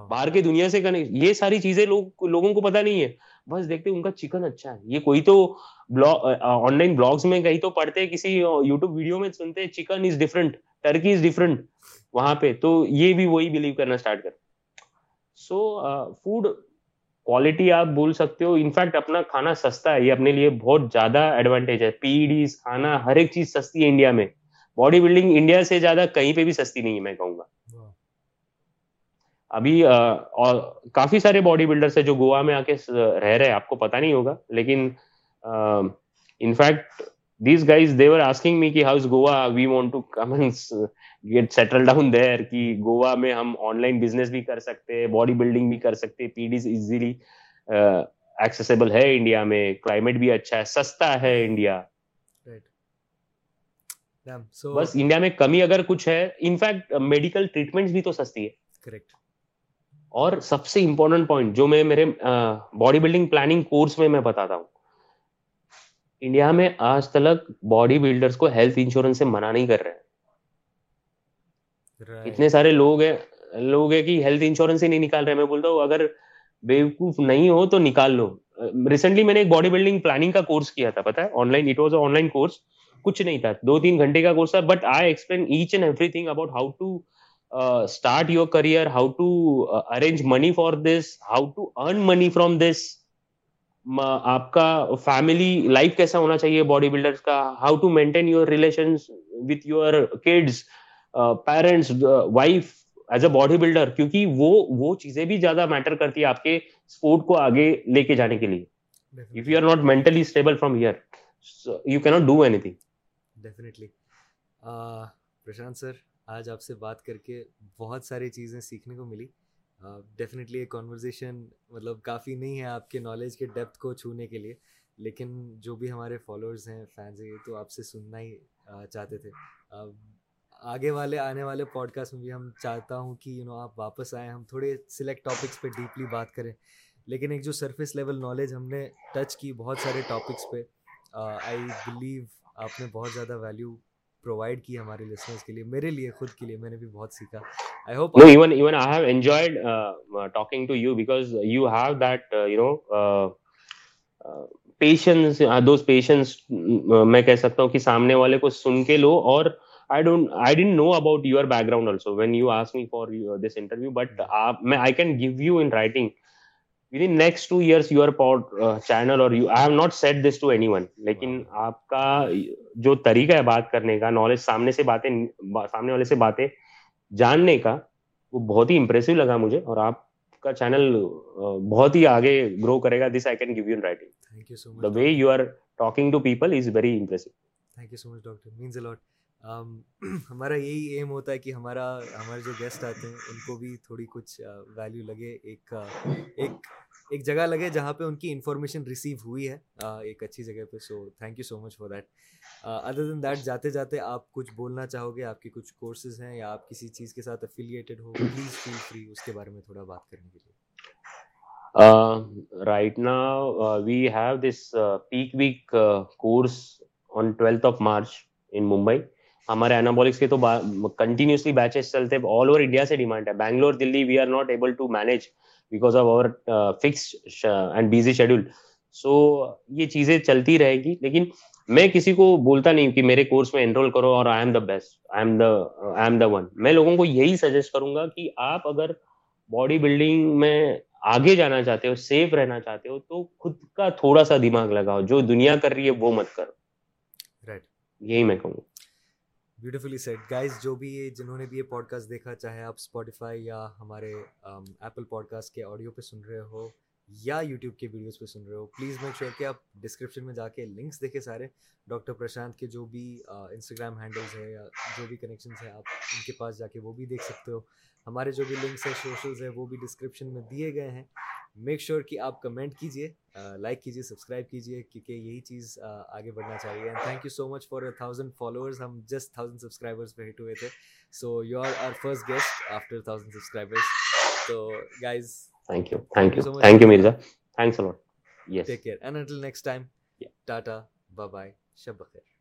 باہر کے دنیا سے یہ ساری چیزیں لوگوں کو پتا نہیں ہے۔ بس دیکھتے ان کا چکن اچھا ہے۔ یہ کوئی تو آن لائن بلاگس میں کہیں تو پڑھتے کسی یوٹیوب ویڈیو میں سنتے chicken is different turkey is different وہاں پہ تو یہ بھی وہی بلیو کرنا اسٹارٹ کر۔ سو فوڈ کوالٹی آپ بول سکتے ہو. انفیکٹ اپنا کھانا سستا ہے. یہ اپنے لیے بہت زیادہ ایڈوانٹیج ہے. پی ڈیز کھانا ہر ایک چیز سستی ہے انڈیا میں. باڈی بلڈنگ انڈیا سے زیادہ کہیں پہ بھی سستی نہیں ہے میں کہوں گا. ابھی کافی سارے باڈی بلڈرس ہے جو گوا میں آ کے رہ رہے آپ کو پتا نہیں ہوگا. لیکن in fact these guys they were asking me کی house Goa we want to come get settle down there کہ گوا میں ہم آن لائن بزنس بھی کر سکتے باڈی بلڈنگ بھی کر سکتے پی ڈیز ایزیلی ایکسیسیبل ہے انڈیا میں کلائمیٹ بھی اچھا ہے سستا ہے انڈیا بس انڈیا میں کمی اگر کچھ ہے انفیکٹ میڈیکل ٹریٹمنٹ بھی تو سستی ہے اور سب سے امپورٹنٹ پوائنٹ جو میں میرے باڈی بلڈنگ پلاننگ کورس میں میں بتاتا ہوں انڈیا میں آج تک باڈی بلڈرس کو ہیلتھ انشورنس سے منع نہیں کر رہے اتنے سارے لوگ ہیں لوگ ہیں کہ ہیلتھ انشورنس ہی نہیں نکال رہے میں بولتا ہوں اگر بیوقوف نہیں ہو تو نکال لو۔ ریسنٹلی میں نے ایک باڈی بلڈنگ پلاننگ کا کورس کیا تھا پتا ہے؟ Online it was online course کچھ نہیں تھا۔ دو تین گھنٹے کا کورس تھا but I explain each and everything about how to start your career how to arrange money for this how to earn money from this آپ کا فیملی لائف کیسا ہونا چاہیے باڈی بلڈر کا? How to maintain your relation with your kids parents wife as a body builder کیونکہ وہ وہ چیزیں بھی زیادہ میٹر کرتی ہے آپ کے اسپورٹ کو آگے لے کے جانے کے لیے. If you are not mentally stable from here you can't do anything definitely Prashant sir, آج آپ سے بات کر کے بہت ساری چیزیں سیکھنے کو ملی. ڈیفینیٹلی ایک کانورزیشن مطلب کافی نہیں ہے آپ کے نالج کے ڈیپتھ کو چھونے کے لیے، لیکن جو بھی ہمارے فالوورز ہیں فینس ہیں تو آپ سے سننا ہی چاہتے تھے۔ آگے والے، آنے والے پوڈ کاسٹ میں بھی ہم چاہتا ہوں کہ یو نو آپ واپس آئیں، ہم تھوڑے سلیکٹ ٹاپکس پہ ڈیپلی بات کریں۔ لیکن ایک جو سرفیس لیول نالج ہم نے ٹچ کی بہت سارے ٹاپکس پہ آئی بلیو آپ نے بہت زیادہ ویلیو پرووائڈ کی ہمارے لسنرس کے لیے میرے لیے خود کے لیے میں نے بھی بہت سیکھا۔ I hope even even I have enjoyed talking to you because you have that you know patience those patience میں کہہ سکتا ہوں کہ سامنے والے کو سن کے لو اور I don't I didn't know about your background also when you ask me for this interview but میں I can give you in writing years your pod channel اور you I have not set this to any one لیکن آپ کا جو طریقہ ہے بات کرنے کا نالج سامنے سے باتیں سامنے والے سے باتیں جاننے کا وہ بہت ہی امپریسو لگا مجھے اور آپ کا چینل بہت ہی آگے گرو کرے گا this I can give you writing the way you are talking to people is very impressive thank you so much doctor ہمارا یہی ایم ہوتا ہے کہ ہمارا، ہمارے جو گیسٹ آتے ہیں، ان کو بھی تھوڑی کچھ ویلیو لگے، ایک ایک ایک جگہ لگے جہاں پہ ان کی انفارمیشن ریسیو ہوئی ہے ایک اچھی جگہ پہ۔ So thank you so much for that other then that جاتے جاتے آپ کچھ بولنا چاہو گے، آپ کے کچھ کورسز ہیں یا آپ کسی چیز کے ساتھ افیلیٹیڈ ہو پلیز فیل فری اس کے بارے میں تھوڑا بات کرنے کے لیے۔ رائٹ نا we have this peak week course on twelfth of March in Mumbai ہمارے اینابولکس کے تو کنٹینیوسلی بیچز چلتے آل اوور انڈیا سے ڈیمانڈ ہے۔ Bangalore Delhi we are not able to manage because of over fix and busy schedule so یہ چیزیں چلتی رہے گی لیکن میں کسی کو بولتا نہیں کہ میرے کورس میں انرول کرو اور I am the best I am the I am the one میں لوگوں کو یہی سجیسٹ کروں گا کہ آپ اگر باڈی بلڈنگ میں آگے جانا چاہتے ہو سیف رہنا چاہتے ہو تو خود کا تھوڑا سا دماغ لگاؤ۔ جو دنیا کر رہی ہے وہ مت کرو۔ یہی میں کہوں گا۔ بیوٹیفلی سیٹ گائز جو بھی جنہوں نے بھی یہ پوڈ کاسٹ دیکھا، چاہے آپ اسپوٹیفائی یا ہمارے ایپل پوڈ کاسٹ کے آڈیو پہ سن رہے ہو یا یوٹیوب کے ویڈیوز پہ سن رہے ہو پلیز میک شیور کہ آپ ڈسکرپشن میں جا کے لنکس دیکھیں سارے. ڈاکٹر پرشانت کے جو بھی انسٹاگرام ہینڈلز ہے یا جو بھی کنیکشنس ہیں، آپ ان کے پاس جا کے وہ بھی دیکھ سکتے ہو. ہمارے جو بھی لنکس ہیں سوشلز ہیں، وہ بھی ڈسکرپشن میں دیے گئے ہیں. میک شیور کہ آپ کمنٹ کیجیے لائک کیجیے سبسکرائب کیجیے کیونکہ یہی چیز آگے بڑھنا چاہیے۔ And thank you so much for thousand followers ہم جسٹ تھاؤزنڈ سبسکرائبرس پہ ہٹ ہوئے تھے۔ So you are are first guest after thousand subscribers تو guys thank you thank you thank you Mirza thanks a lot yes take care and until next time tata bye bye شب بخیر